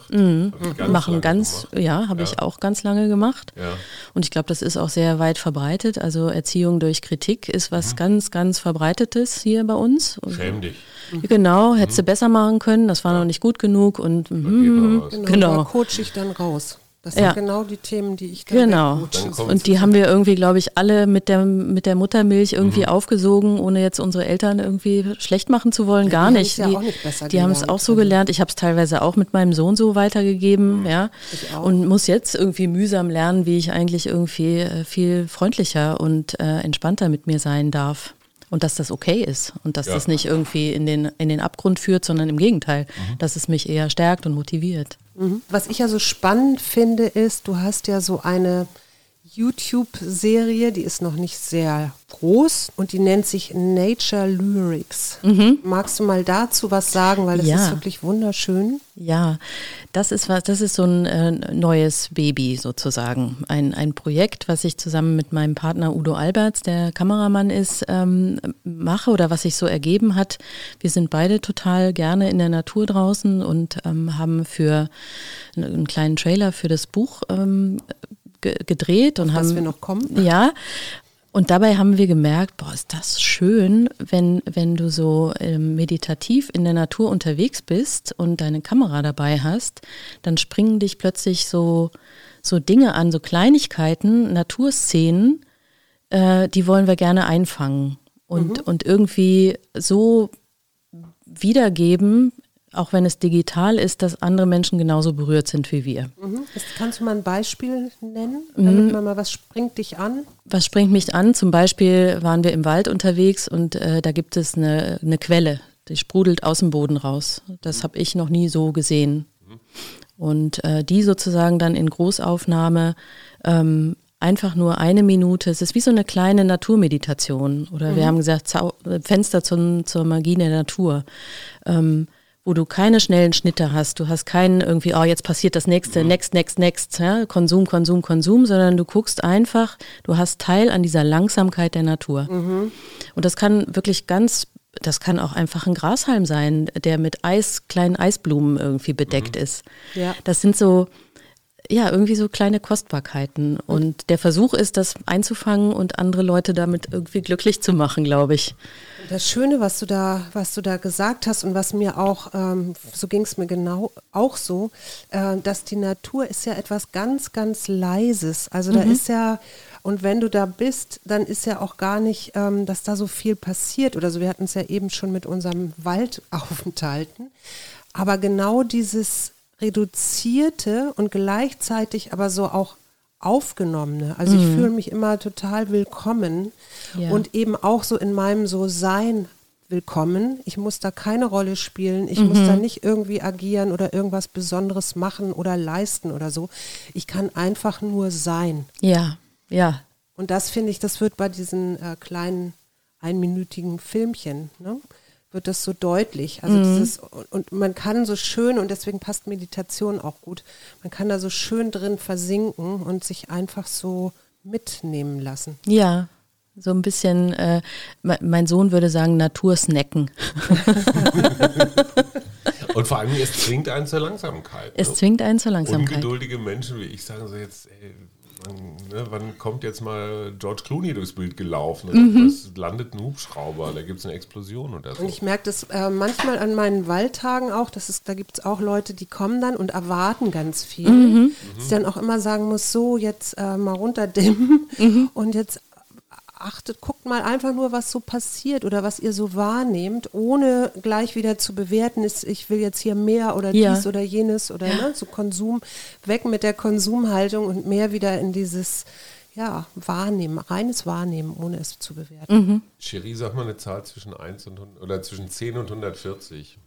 Mh, machen ganz, gemacht. Ja, habe ja. ich auch ganz lange gemacht. Ja. Und ich glaube, das ist auch sehr weit verbreitet. Also Erziehung durch Kritik ist was mhm. ganz, ganz Verbreitetes hier bei uns. Schäm dich. Genau, hättest du mhm. besser machen können, das war ja. noch nicht gut genug und mhm, genau. genau. Da coach ich dann raus. Das sind ja. genau die Themen, die ich dann Genau. Und die haben wir irgendwie, glaube ich, alle mit der, mit der Muttermilch irgendwie mhm. aufgesogen, ohne jetzt unsere Eltern irgendwie schlecht machen zu wollen. Ja, Gar die nicht. Ja die, nicht die haben es auch so gelernt. Ich habe es teilweise auch mit meinem Sohn so weitergegeben, mhm. ja. Und muss jetzt irgendwie mühsam lernen, wie ich eigentlich irgendwie äh, viel freundlicher und äh, entspannter mit mir sein darf. Und dass das okay ist und dass ja. das nicht irgendwie in den, in den Abgrund führt, sondern im Gegenteil, mhm. dass es mich eher stärkt und motiviert. Mhm. Was ich ja so spannend finde, ist, du hast ja so eine YouTube-Serie, die ist noch nicht sehr groß und die nennt sich Nature Lyrics. Magst du mal dazu was sagen, weil das Ja. ist wirklich wunderschön. Ja, das ist was, das ist so ein äh, neues Baby sozusagen. Ein, ein Projekt, was ich zusammen mit meinem Partner Udo Alberts, der Kameramann ist, ähm, mache oder was sich so ergeben hat. Wir sind beide total gerne in der Natur draußen und ähm, haben für einen, einen kleinen Trailer für das Buch ähm, ge gedreht und was haben wir noch kommen. ja. Und dabei haben wir gemerkt, boah, ist das schön, wenn, wenn du so ähm, meditativ in der Natur unterwegs bist und deine Kamera dabei hast, dann springen dich plötzlich so, so Dinge an, so Kleinigkeiten, Naturszenen, äh, die wollen wir gerne einfangen und, und irgendwie so wiedergeben, auch wenn es digital ist, dass andere Menschen genauso berührt sind wie wir. Mhm. Jetzt kannst du mal ein Beispiel nennen, Mhm. damit man mal, was springt dich an? Was springt mich an? Zum Beispiel waren wir im Wald unterwegs und äh, da gibt es eine, eine Quelle, die sprudelt aus dem Boden raus. Das habe ich noch nie so gesehen. Und äh, die sozusagen dann in Großaufnahme ähm, einfach nur eine Minute, es ist wie so eine kleine Naturmeditation. Oder wir haben gesagt, Zau Fenster zum, zur Magie der Natur. Ähm, wo du keine schnellen Schnitte hast, du hast keinen irgendwie, oh, jetzt passiert das nächste, next, next, next, ja, Konsum, Konsum, Konsum, sondern du guckst einfach, du hast Teil an dieser Langsamkeit der Natur. Und das kann wirklich ganz, das kann auch einfach ein Grashalm sein, der mit Eis, kleinen Eisblumen irgendwie bedeckt ist. Ja. Das sind so, ja, irgendwie so kleine Kostbarkeiten. Und der Versuch ist, das einzufangen und andere Leute damit irgendwie glücklich zu machen, glaube ich. Das Schöne, was du da, was du da gesagt hast und was mir auch, ähm, so ging es mir genau auch so, äh, dass die Natur ist ja etwas ganz, ganz Leises. Also da ist ja, und wenn du da bist, dann ist ja auch gar nicht, ähm, dass da so viel passiert oder so. Wir hatten es ja eben schon mit unserem Waldaufenthalten. Aber genau dieses reduzierte und gleichzeitig aber so auch aufgenommene. Also ich fühle mich immer total willkommen Ja. und eben auch so in meinem so Sein willkommen. Ich muss da keine Rolle spielen. Ich muss da nicht irgendwie agieren oder irgendwas Besonderes machen oder leisten oder so. Ich kann einfach nur sein. Ja, ja, Und das finde ich, das wird bei diesen äh, kleinen einminütigen Filmchen, ne, wird das so deutlich. Also dieses, und, und man kann so schön, und deswegen passt Meditation auch gut, man kann da so schön drin versinken und sich einfach so mitnehmen lassen. Ja, so ein bisschen, äh, me- mein Sohn würde sagen, Natursnacken. <laughs> Und vor allem, es zwingt einen zur Langsamkeit. Es ne? zwingt einen zur Langsamkeit. Ungeduldige Menschen wie ich sagen so jetzt, ey, ne, wann kommt jetzt mal George Clooney durchs Bild gelaufen Mhm. und es landet ein Hubschrauber, da gibt es eine Explosion oder so. Und ich merke das äh, manchmal an meinen Waldtagen auch, dass es, da gibt es auch Leute, die kommen dann und erwarten ganz viel. Dass ich dann auch immer sagen muss, so jetzt äh, mal runterdimmen und jetzt achtet, guckt mal einfach nur, was so passiert oder was ihr so wahrnehmt, ohne gleich wieder zu bewerten, ist, ich will jetzt hier mehr oder Ja. dies oder jenes oder ne, so Konsum, weg mit der Konsumhaltung und mehr wieder in dieses ja, Wahrnehmen, reines Wahrnehmen, ohne es zu bewerten. Cherie, sag mal eine Zahl zwischen 1 und 100, oder zwischen 10 und 140.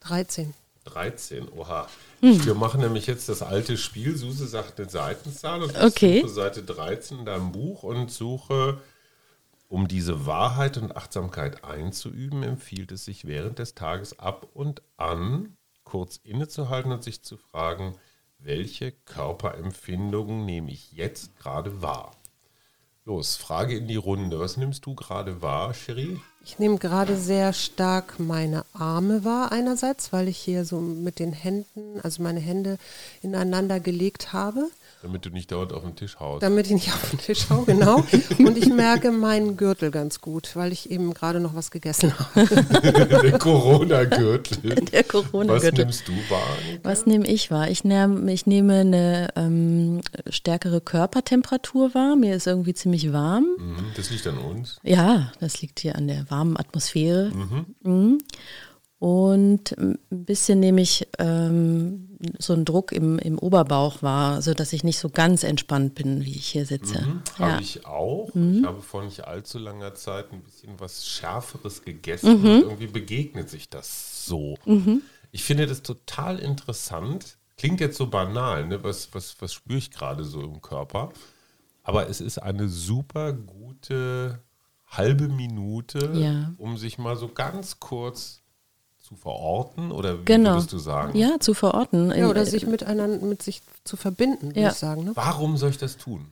13. 13, oha. Hm. Wir machen nämlich jetzt das alte Spiel. Suse sagt eine Seitenzahl und ich Okay. suche Seite 13 in deinem Buch und suche, um diese Wahrheit und Achtsamkeit einzuüben, empfiehlt es sich während des Tages ab und an kurz innezuhalten und sich zu fragen, welche Körperempfindungen nehme ich jetzt gerade wahr? Los, Frage in die Runde. Was nimmst du gerade wahr, Cherie? Ich nehme gerade sehr stark meine Arme wahr einerseits, weil ich hier so mit den Händen, also meine Hände ineinander gelegt habe, Damit du nicht dauernd auf den Tisch haust. damit ich nicht auf den Tisch schaue, genau. <laughs> Und ich merke meinen Gürtel ganz gut, weil ich eben gerade noch was gegessen habe. <laughs> Der Corona-Gürtel. <laughs> Der Was Corona-Gürtel. nimmst du wahr? Was nehme ich wahr? Ich nehme, ich nehme eine ähm, stärkere Körpertemperatur wahr. Mir ist irgendwie ziemlich warm. Mhm, Das liegt an uns. Ja, das liegt hier an der warmen Atmosphäre. Mhm. Und ein bisschen nehme ich ähm, so einen Druck im, im Oberbauch wahr, sodass ich nicht so ganz entspannt bin, wie ich hier sitze. Ja. Habe ich auch. Ich habe vor nicht allzu langer Zeit ein bisschen was Schärferes gegessen und irgendwie begegnet sich das so. Ich finde das total interessant. Klingt jetzt so banal, ne? was, was, was spüre ich gerade so im Körper? Aber es ist eine super gute halbe Minute, Ja. um sich mal so ganz kurz zu verorten? Oder wie Genau. würdest du sagen? Ja, zu verorten. Ja, oder sich miteinander, mit sich zu verbinden, würde Ja. ich sagen. Ne? Warum soll ich das tun?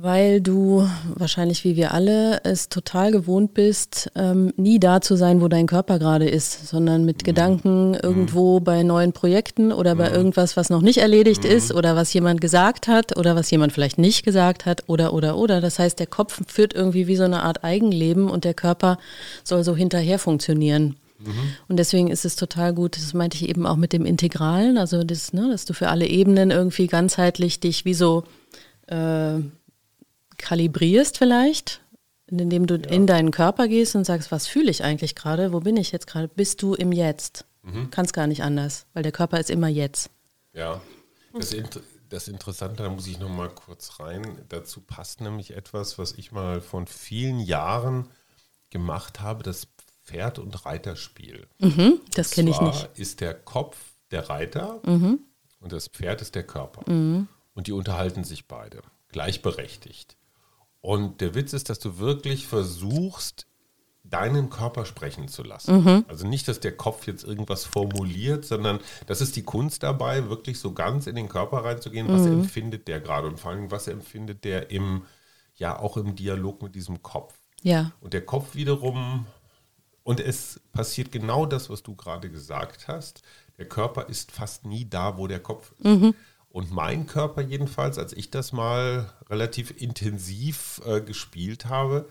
Weil du wahrscheinlich wie wir alle es total gewohnt bist, ähm, nie da zu sein, wo dein Körper gerade ist, sondern mit Gedanken irgendwo bei neuen Projekten oder bei irgendwas, was noch nicht erledigt ist oder was jemand gesagt hat oder was jemand vielleicht nicht gesagt hat oder oder oder. Das heißt, der Kopf führt irgendwie wie so eine Art Eigenleben und der Körper soll so hinterher funktionieren. Und deswegen ist es total gut, das meinte ich eben auch mit dem Integralen, also das, ne, dass du für alle Ebenen irgendwie ganzheitlich dich wie so äh, kalibrierst vielleicht, indem du in deinen Körper gehst und sagst, was fühle ich eigentlich gerade, wo bin ich jetzt gerade? Bist du im Jetzt? Kannst gar nicht anders, weil der Körper ist immer jetzt. Ja, das, Int das Interessante, da muss ich noch mal kurz rein. Dazu passt nämlich etwas, was ich mal von vielen Jahren gemacht habe, das Pferd- und Reiterspiel. Das kenne ich nicht. Mhm. ist der Kopf der Reiter und das Pferd ist der Körper. Und die unterhalten sich beide, gleichberechtigt. Und der Witz ist, dass du wirklich versuchst, deinen Körper sprechen zu lassen. Mhm. Also nicht, dass der Kopf jetzt irgendwas formuliert, sondern das ist die Kunst dabei, wirklich so ganz in den Körper reinzugehen, was Mhm. empfindet der gerade und vor allem, was empfindet der im, ja, auch im Dialog mit diesem Kopf. Ja, Und der Kopf wiederum, und es passiert genau das, was du gerade gesagt hast. Der Körper ist fast nie da, wo der Kopf ist. Und mein Körper jedenfalls, als ich das mal relativ intensiv äh, gespielt habe,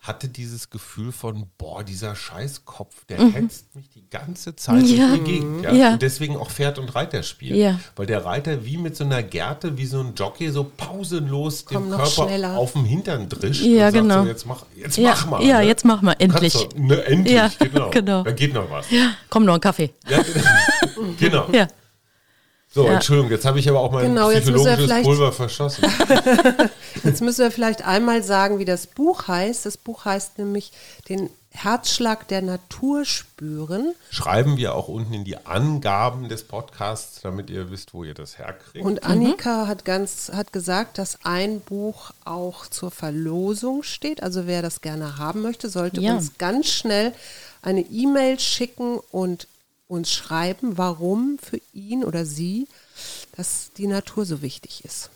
hatte dieses Gefühl von, boah, dieser Scheißkopf, der hetzt mich die ganze Zeit Ja. durch die Gegend. Ja? Ja. Und deswegen auch Pferd- und Reiterspiel. Ja. Weil der Reiter wie mit so einer Gerte, wie so ein Jockey, so pausenlos Komm, dem Körper schneller. auf dem Hintern drischt Ja, und sagt genau. so, jetzt mach, jetzt Ja, mach mal. ja, ne? jetzt mach mal, endlich. Doch, ne, endlich, Ja, genau. <laughs> genau. Da geht noch was. komm noch ein Kaffee. Ja, <laughs> genau. Ja, So, Ja. Entschuldigung, jetzt habe ich aber auch mein Genau, jetzt müssen wir psychologisches vielleicht- Pulver verschossen. <laughs> Jetzt müssen wir vielleicht einmal sagen, wie das Buch heißt. Das Buch heißt nämlich Den Herzschlag der Natur spüren. Schreiben wir auch unten in die Angaben des Podcasts, damit ihr wisst, wo ihr das herkriegt. Und Annika hat ganz hat gesagt, dass ein Buch auch zur Verlosung steht. Also wer das gerne haben möchte, sollte Ja. uns ganz schnell eine E-Mail schicken und uns schreiben, warum für ihn oder sie dass die Natur so wichtig ist.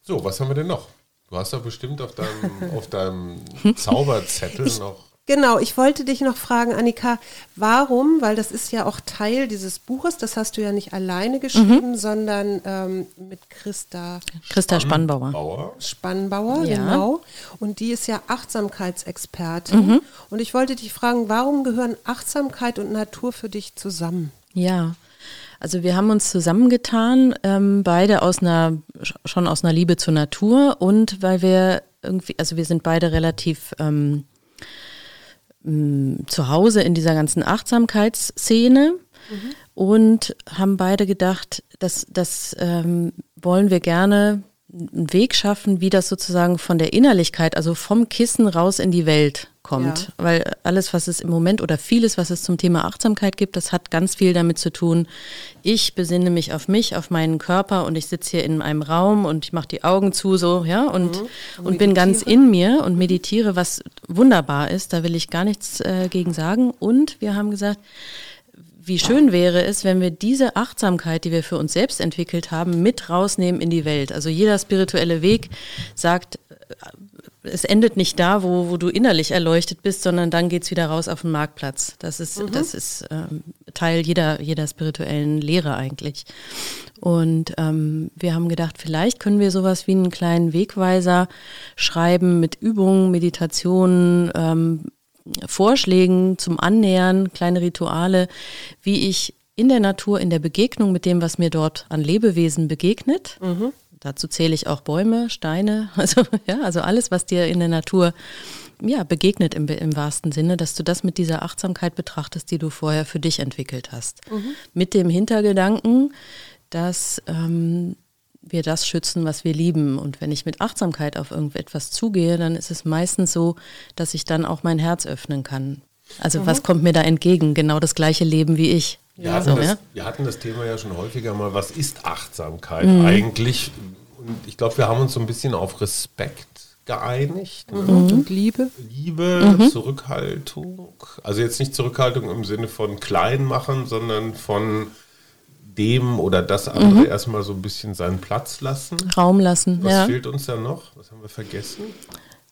So, was haben wir denn noch? Du hast doch bestimmt auf deinem, <laughs> auf deinem Zauberzettel noch. Genau, ich wollte dich noch fragen, Annika, warum, weil das ist ja auch Teil dieses Buches, das hast du ja nicht alleine geschrieben, sondern ähm, mit Christa Christa Spannbauer. Bauer. Spannbauer, Ja. genau. Und die ist ja Achtsamkeitsexpertin. Und ich wollte dich fragen, warum gehören Achtsamkeit und Natur für dich zusammen? Ja, also wir haben uns zusammengetan, ähm, beide aus einer, schon aus einer Liebe zur Natur und weil wir irgendwie, also wir sind beide relativ ähm, m, zu Hause in dieser ganzen Achtsamkeitsszene und haben beide gedacht, dass das ähm, wollen wir gerne einen Weg schaffen, wie das sozusagen von der Innerlichkeit, also vom Kissen raus in die Welt kommt. Ja. Weil alles, was es im Moment oder vieles, was es zum Thema Achtsamkeit gibt, das hat ganz viel damit zu tun, ich besinne mich auf mich, auf meinen Körper und ich sitze hier in einem Raum und ich mache die Augen zu so, ja, und, und bin ganz in mir und meditiere, was wunderbar ist, da will ich gar nichts äh, gegen sagen. Und wir haben gesagt, wie schön wäre es, wenn wir diese Achtsamkeit, die wir für uns selbst entwickelt haben, mit rausnehmen in die Welt. Also jeder spirituelle Weg sagt, es endet nicht da, wo, wo du innerlich erleuchtet bist, sondern dann geht's wieder raus auf den Marktplatz. Das ist, das ist ähm, Teil jeder, jeder spirituellen Lehre eigentlich. Und ähm, wir haben gedacht, vielleicht können wir sowas wie einen kleinen Wegweiser schreiben mit Übungen, Meditationen, ähm, Vorschlägen zum Annähern, kleine Rituale, wie ich in der Natur, in der Begegnung mit dem, was mir dort an Lebewesen begegnet. Dazu zähle ich auch Bäume, Steine, <laughs> also ja, also alles, was dir in der Natur ja, begegnet im, im wahrsten Sinne, dass du das mit dieser Achtsamkeit betrachtest, die du vorher für dich entwickelt hast. Mit dem Hintergedanken, dass ähm, wir das schützen, was wir lieben. Und wenn ich mit Achtsamkeit auf irgendetwas zugehe, dann ist es meistens so, dass ich dann auch mein Herz öffnen kann. Also was kommt mir da entgegen? Genau das gleiche Leben wie ich. Wir hatten, so, das, ja? wir hatten das Thema ja schon häufiger mal. Was ist Achtsamkeit Mhm. eigentlich? Und ich glaube, wir haben uns so ein bisschen auf Respekt geeinigt. Ne? Mhm. Und Liebe? Liebe, mhm. Zurückhaltung. Also jetzt nicht Zurückhaltung im Sinne von klein machen, sondern von dem oder das andere mhm. erstmal so ein bisschen seinen Platz lassen. Raum lassen. Was ja. fehlt uns da noch? Was haben wir vergessen?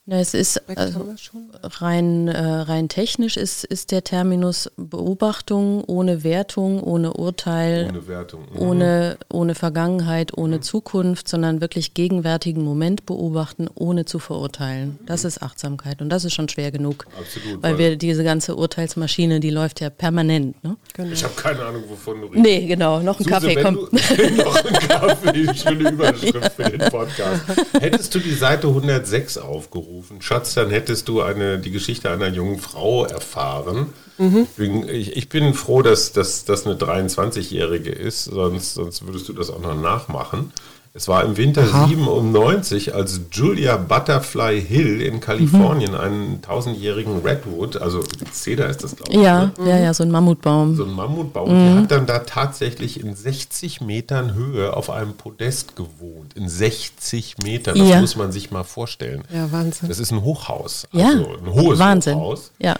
Na, es ist also rein, äh, rein technisch ist, ist der Terminus Beobachtung ohne Wertung, ohne Urteil, ohne, Wertung. Mhm. ohne, ohne Vergangenheit, ohne mhm. Zukunft, sondern wirklich gegenwärtigen Moment beobachten, ohne zu verurteilen. Das mhm. ist Achtsamkeit und das ist schon schwer genug. Absolut. Weil, weil wir diese ganze Urteilsmaschine, die läuft ja permanent. Ne? Genau. Ich habe keine Ahnung, wovon du redest. Nee, genau, noch ein Suse, Kaffee, komm. Du, <laughs> noch ein Kaffee, schöne Überschrift für den Podcast. <laughs> Hättest du die Seite 106 aufgerufen? Angerufen, Schatz, dann hättest du eine, die Geschichte einer jungen Frau erfahren. Mhm. Ich, ich, bin froh, dass das eine 23-Jährige ist, sonst, sonst würdest du das auch noch nachmachen. Es war im Winter Aha. 97, als Julia Butterfly Hill in Kalifornien mhm. einen tausendjährigen Redwood, also Cedar ist das, glaube ich. Ja, ne? ja, ja, so ein Mammutbaum. So ein Mammutbaum. Mhm. Der hat dann da tatsächlich in 60 Metern Höhe auf einem Podest gewohnt. In 60 Metern, das ja. muss man sich mal vorstellen. Ja, Wahnsinn. Das ist ein Hochhaus. Ja, also ein hohes Wahnsinn. Hochhaus. Ja.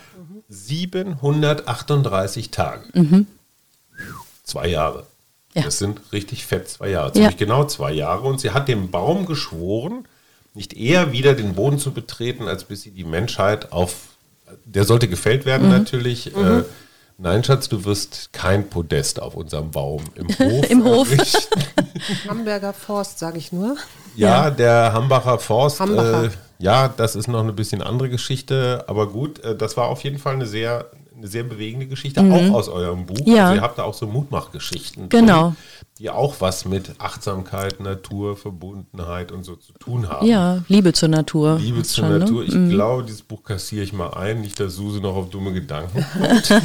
738 Tage. Mhm. Zwei Jahre. Ja. Das sind richtig fett zwei Jahre, ziemlich ja. genau zwei Jahre. Und sie hat dem Baum geschworen, nicht eher wieder den Boden zu betreten, als bis sie die Menschheit auf, der sollte gefällt werden mhm. natürlich. Mhm. Äh, nein, Schatz, du wirst kein Podest auf unserem Baum im <laughs> Hof. Im Hof. <laughs> Hamburger Forst, sage ich nur. Ja, ja, der Hambacher Forst. Hambacher. Äh, ja, das ist noch eine bisschen andere Geschichte, aber gut, äh, das war auf jeden Fall eine sehr eine sehr bewegende Geschichte, mhm. auch aus eurem Buch. Ja. Also ihr habt da auch so Mutmachgeschichten, genau. drin, die auch was mit Achtsamkeit, Natur, Verbundenheit und so zu tun haben. Ja, Liebe zur Natur. Liebe zur schon, ne? Natur. Ich mhm. glaube, dieses Buch kassiere ich mal ein, nicht, dass Suse noch auf dumme Gedanken kommt. <laughs>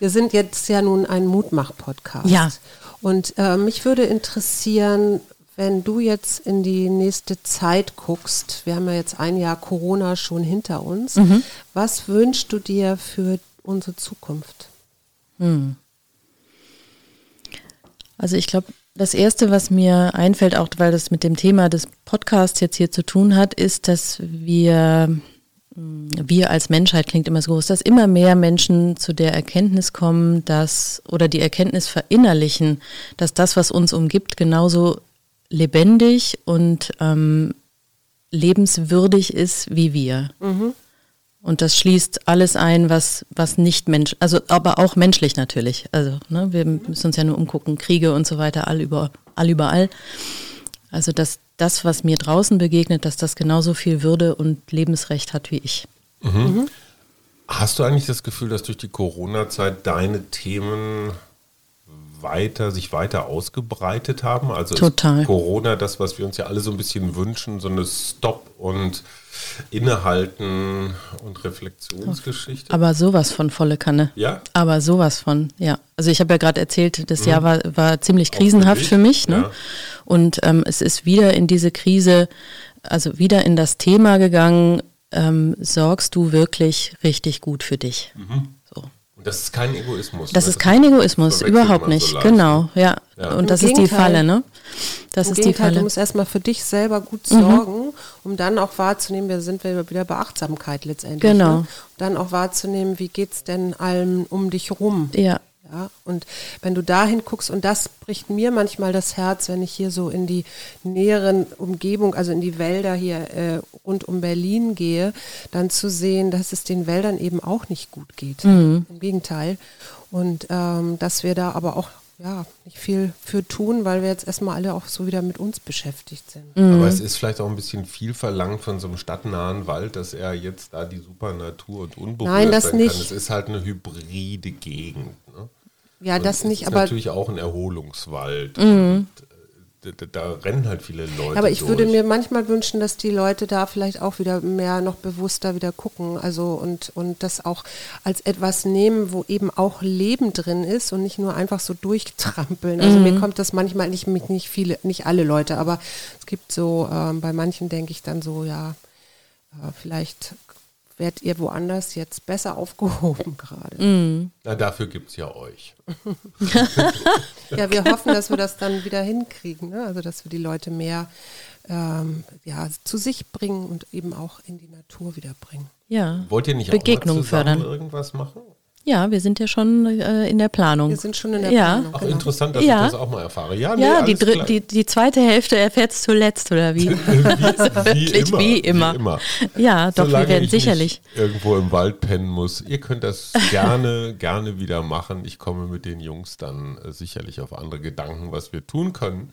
Wir sind jetzt ja nun ein Mutmach-Podcast. Ja. Und äh, mich würde interessieren, wenn du jetzt in die nächste Zeit guckst, wir haben ja jetzt ein Jahr Corona schon hinter uns, mhm. was wünschst du dir für unsere Zukunft? Hm. Also ich glaube, das Erste, was mir einfällt, auch weil das mit dem Thema des Podcasts jetzt hier zu tun hat, ist, dass wir, hm, wir als Menschheit klingt immer so groß, dass immer mehr Menschen zu der Erkenntnis kommen, dass oder die Erkenntnis verinnerlichen, dass das, was uns umgibt, genauso lebendig und ähm, lebenswürdig ist wie wir. Mhm. Und das schließt alles ein, was, was nicht Mensch, also aber auch menschlich natürlich. Also ne, wir müssen uns ja nur umgucken, Kriege und so weiter, all, über, all überall. Also dass das, was mir draußen begegnet, dass das genauso viel Würde und Lebensrecht hat wie ich. Mhm. Mhm. Hast du eigentlich das Gefühl, dass durch die Corona-Zeit deine Themen weiter, sich weiter ausgebreitet haben? Also Total. Corona das, was wir uns ja alle so ein bisschen wünschen, so eine Stop- und Innehalten und Reflexionsgeschichte. Aber sowas von volle Kanne. Ja. Aber sowas von, ja. Also ich habe ja gerade erzählt, das mhm. Jahr war, war ziemlich krisenhaft für mich. Für mich ne? Ja. Und ähm, es ist wieder in diese Krise, also wieder in das Thema gegangen, ähm, sorgst du wirklich richtig gut für dich. Mhm. Und das ist kein Egoismus. Das ne? ist kein Egoismus, überhaupt nicht. So genau, ja. ja. Und Im das Gegenteil. ist die Falle, ne? Das Im ist Gegenteil, die Falle. Du musst erstmal für dich selber gut mhm. sorgen, mhm. Um dann auch wahrzunehmen, wir sind wieder bei Achtsamkeit letztendlich. Genau. Ne? Dann auch wahrzunehmen, wie geht es denn allem um dich rum? Ja. Ja, und wenn du dahin guckst, und das bricht mir manchmal das Herz, wenn ich hier so in die näheren Umgebung, also in die Wälder hier äh, rund um Berlin gehe, dann zu sehen, dass es den Wäldern eben auch nicht gut geht. Mhm. Im Gegenteil. Und ähm, dass wir da aber auch ja, nicht viel für tun, weil wir jetzt erstmal alle auch so wieder mit uns beschäftigt sind. Mhm. Aber es ist vielleicht auch ein bisschen viel verlangt von so einem stadtnahen Wald, dass er jetzt da die super Natur und unberührt Nein, das sein nicht. kann. Es ist halt eine hybride Gegend. Ne? Ja, und das nicht, aber. natürlich auch ein Erholungswald. Mhm. Da, da, da, rennen halt viele Leute. Aber ich durch. würde mir manchmal wünschen, dass die Leute da vielleicht auch wieder mehr noch bewusster wieder gucken. Also und, und das auch als etwas nehmen, wo eben auch Leben drin ist und nicht nur einfach so durchtrampeln. Also mhm. mir kommt das manchmal nicht mit nicht viele, nicht alle Leute, aber es gibt so, ähm, bei manchen denke ich dann so, ja, äh, vielleicht werdet ihr woanders jetzt besser aufgehoben <laughs> gerade. Mm. Na, dafür gibt es ja euch. <laughs> ja, wir hoffen, dass wir das dann wieder hinkriegen. Ne? Also, dass wir die Leute mehr ähm, ja, zu sich bringen und eben auch in die Natur wieder bringen. Ja. Wollt ihr nicht Begegnung auch mal zusammen fördern. irgendwas machen? Ja, wir sind ja schon äh, in der Planung. Wir sind schon in der Ja. Planung. Ach, genau. interessant, dass Ja. ich das auch mal erfahre. Ja, nee, ja, die, die, die zweite Hälfte erfährt's zuletzt, oder wie? Wirklich <laughs> wie <laughs> immer. Ja, doch, Solange wir werden ich sicherlich. Nicht irgendwo im Wald pennen muss. Ihr könnt das gerne, <laughs> gerne wieder machen. Ich komme mit den Jungs dann äh, sicherlich auf andere Gedanken, was wir tun können.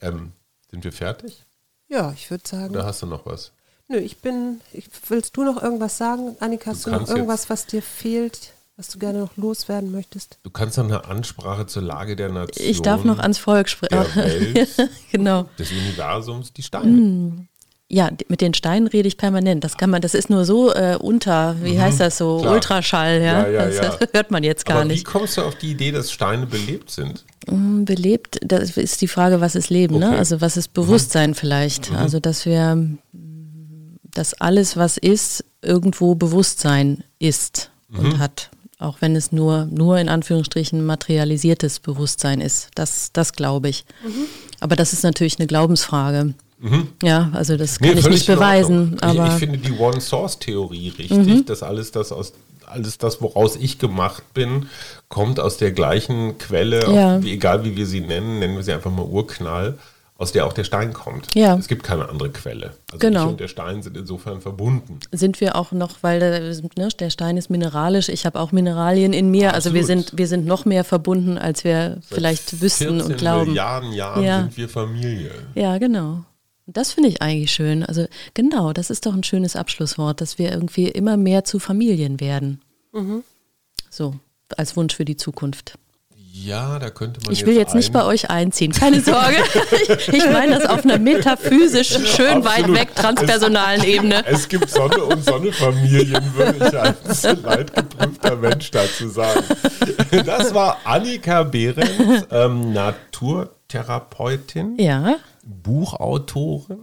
Ähm, sind wir fertig? Ja, ich würde sagen. Oder hast du noch was? Nö, ich bin. Ich, willst du noch irgendwas sagen? Annika, hast Du du, noch irgendwas, was dir fehlt, was du gerne noch loswerden möchtest? Du kannst noch eine Ansprache zur Lage der Nation, Ich darf noch ans Volk sprechen. <laughs> genau. des Universums, die Steine. Ja, d- mit den Steinen rede ich permanent. Das kann man, das ist nur so äh, unter, wie heißt das so, Mhm. klar. Ultraschall, ja. Ja, ja, das, ja. <laughs> hört man jetzt gar Aber wie nicht. kommst du auf die Idee, dass Steine belebt sind? Mm, Belebt, das ist die Frage, was ist Leben, ne? Okay. Mhm. Also was ist Bewusstsein vielleicht? Also dass wir, mm, dass alles, was ist, irgendwo Bewusstsein ist Mhm. und hat. Auch wenn es nur, nur in Anführungsstrichen materialisiertes Bewusstsein ist. Das, das glaube ich. Mhm. Aber das ist natürlich eine Glaubensfrage. Ja, also das kann ich völlig nicht beweisen. Ich, Aber Mhm. ich finde die One-Source-Theorie richtig, dass alles das aus alles das, woraus ich gemacht bin, kommt aus der gleichen Quelle, Ja. wie, egal wie wir sie nennen, nennen wir sie einfach mal Urknall, aus der auch der Stein kommt. Ja. Es gibt keine andere Quelle. Also Genau. ich und der Stein sind insofern verbunden. sind wir auch noch, weil der, ne, der Stein ist mineralisch, ich habe auch Mineralien in mir, also wir Absolut. sind, wir sind noch mehr verbunden, als wir vielleicht wüssten 14 und glauben. Milliarden Jahren Ja. sind wir Familie. Ja, genau. Und das finde ich eigentlich schön. Also genau, das ist doch ein schönes Abschlusswort, dass wir irgendwie immer mehr zu Familien werden. Mhm. So, als Wunsch für die Zukunft. Ja, da könnte man Ich will jetzt nicht ein- bei euch einziehen, keine Sorge. <laughs> ich, ich meine das auf einer metaphysisch schön weit Absolut. weg transpersonalen Ebene. Es gibt Sonne und Sonnefamilien, würde ich als <laughs> leidgeprüfter Mensch dazu sagen. Das war Annika Behrendt, ähm, Naturtherapeutin, Ja, Buchautorin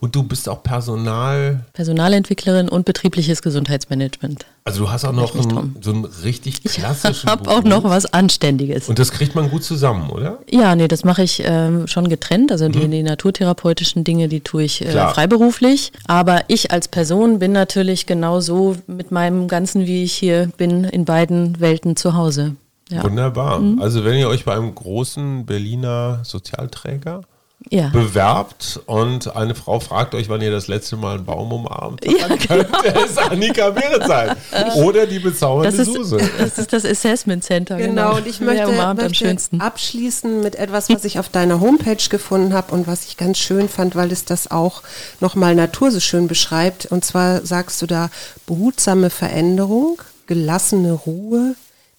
und du bist auch Personal. Personalentwicklerin und betriebliches Gesundheitsmanagement. Also du hast auch noch einen, so einen richtig klassischen Hab auch Beruf. noch was Anständiges. Und das kriegt man gut zusammen, oder? Ja, nee, das mache ich ähm, schon getrennt. Also die, die naturtherapeutischen Dinge, die tue ich äh, Mhm. Freiberuflich. Aber ich als Person bin natürlich genauso mit meinem Ganzen, wie ich hier bin, in beiden Welten zu Hause. Ja, Wunderbar. Mhm. Also wenn ihr euch bei einem großen Berliner Sozialträger ja. bewerbt und eine Frau fragt euch, wann ihr das letzte Mal einen Baum umarmt, Ja, dann könnte es Annika Behrendt sein. Oder die bezaubernde das, ist, Suse. das ist das Assessment Center. Genau, und ich möchte, umarmt am möchte schönsten. abschließen mit etwas, was ich auf deiner Homepage gefunden habe und was ich ganz schön fand, weil es das auch nochmal Natur so schön beschreibt. Und zwar sagst du da behutsame Veränderung, gelassene Ruhe,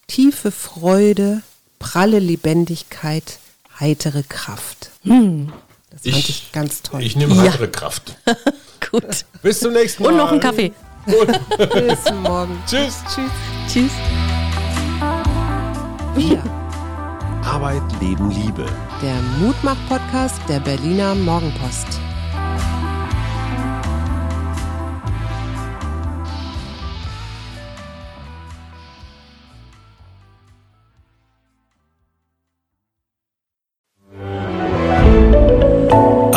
tiefe Freude, pralle Lebendigkeit, heitere Kraft. Das fand ich, ganz toll. Ich nehme heitere Kraft. <laughs> Gut. Bis zum nächsten Mal. Und noch einen Kaffee. <laughs> Bis morgen. Tschüss. Tschüss. Tschüss. Wir, Arbeit, Leben, Liebe. der Mutmach-Podcast der Berliner Morgenpost.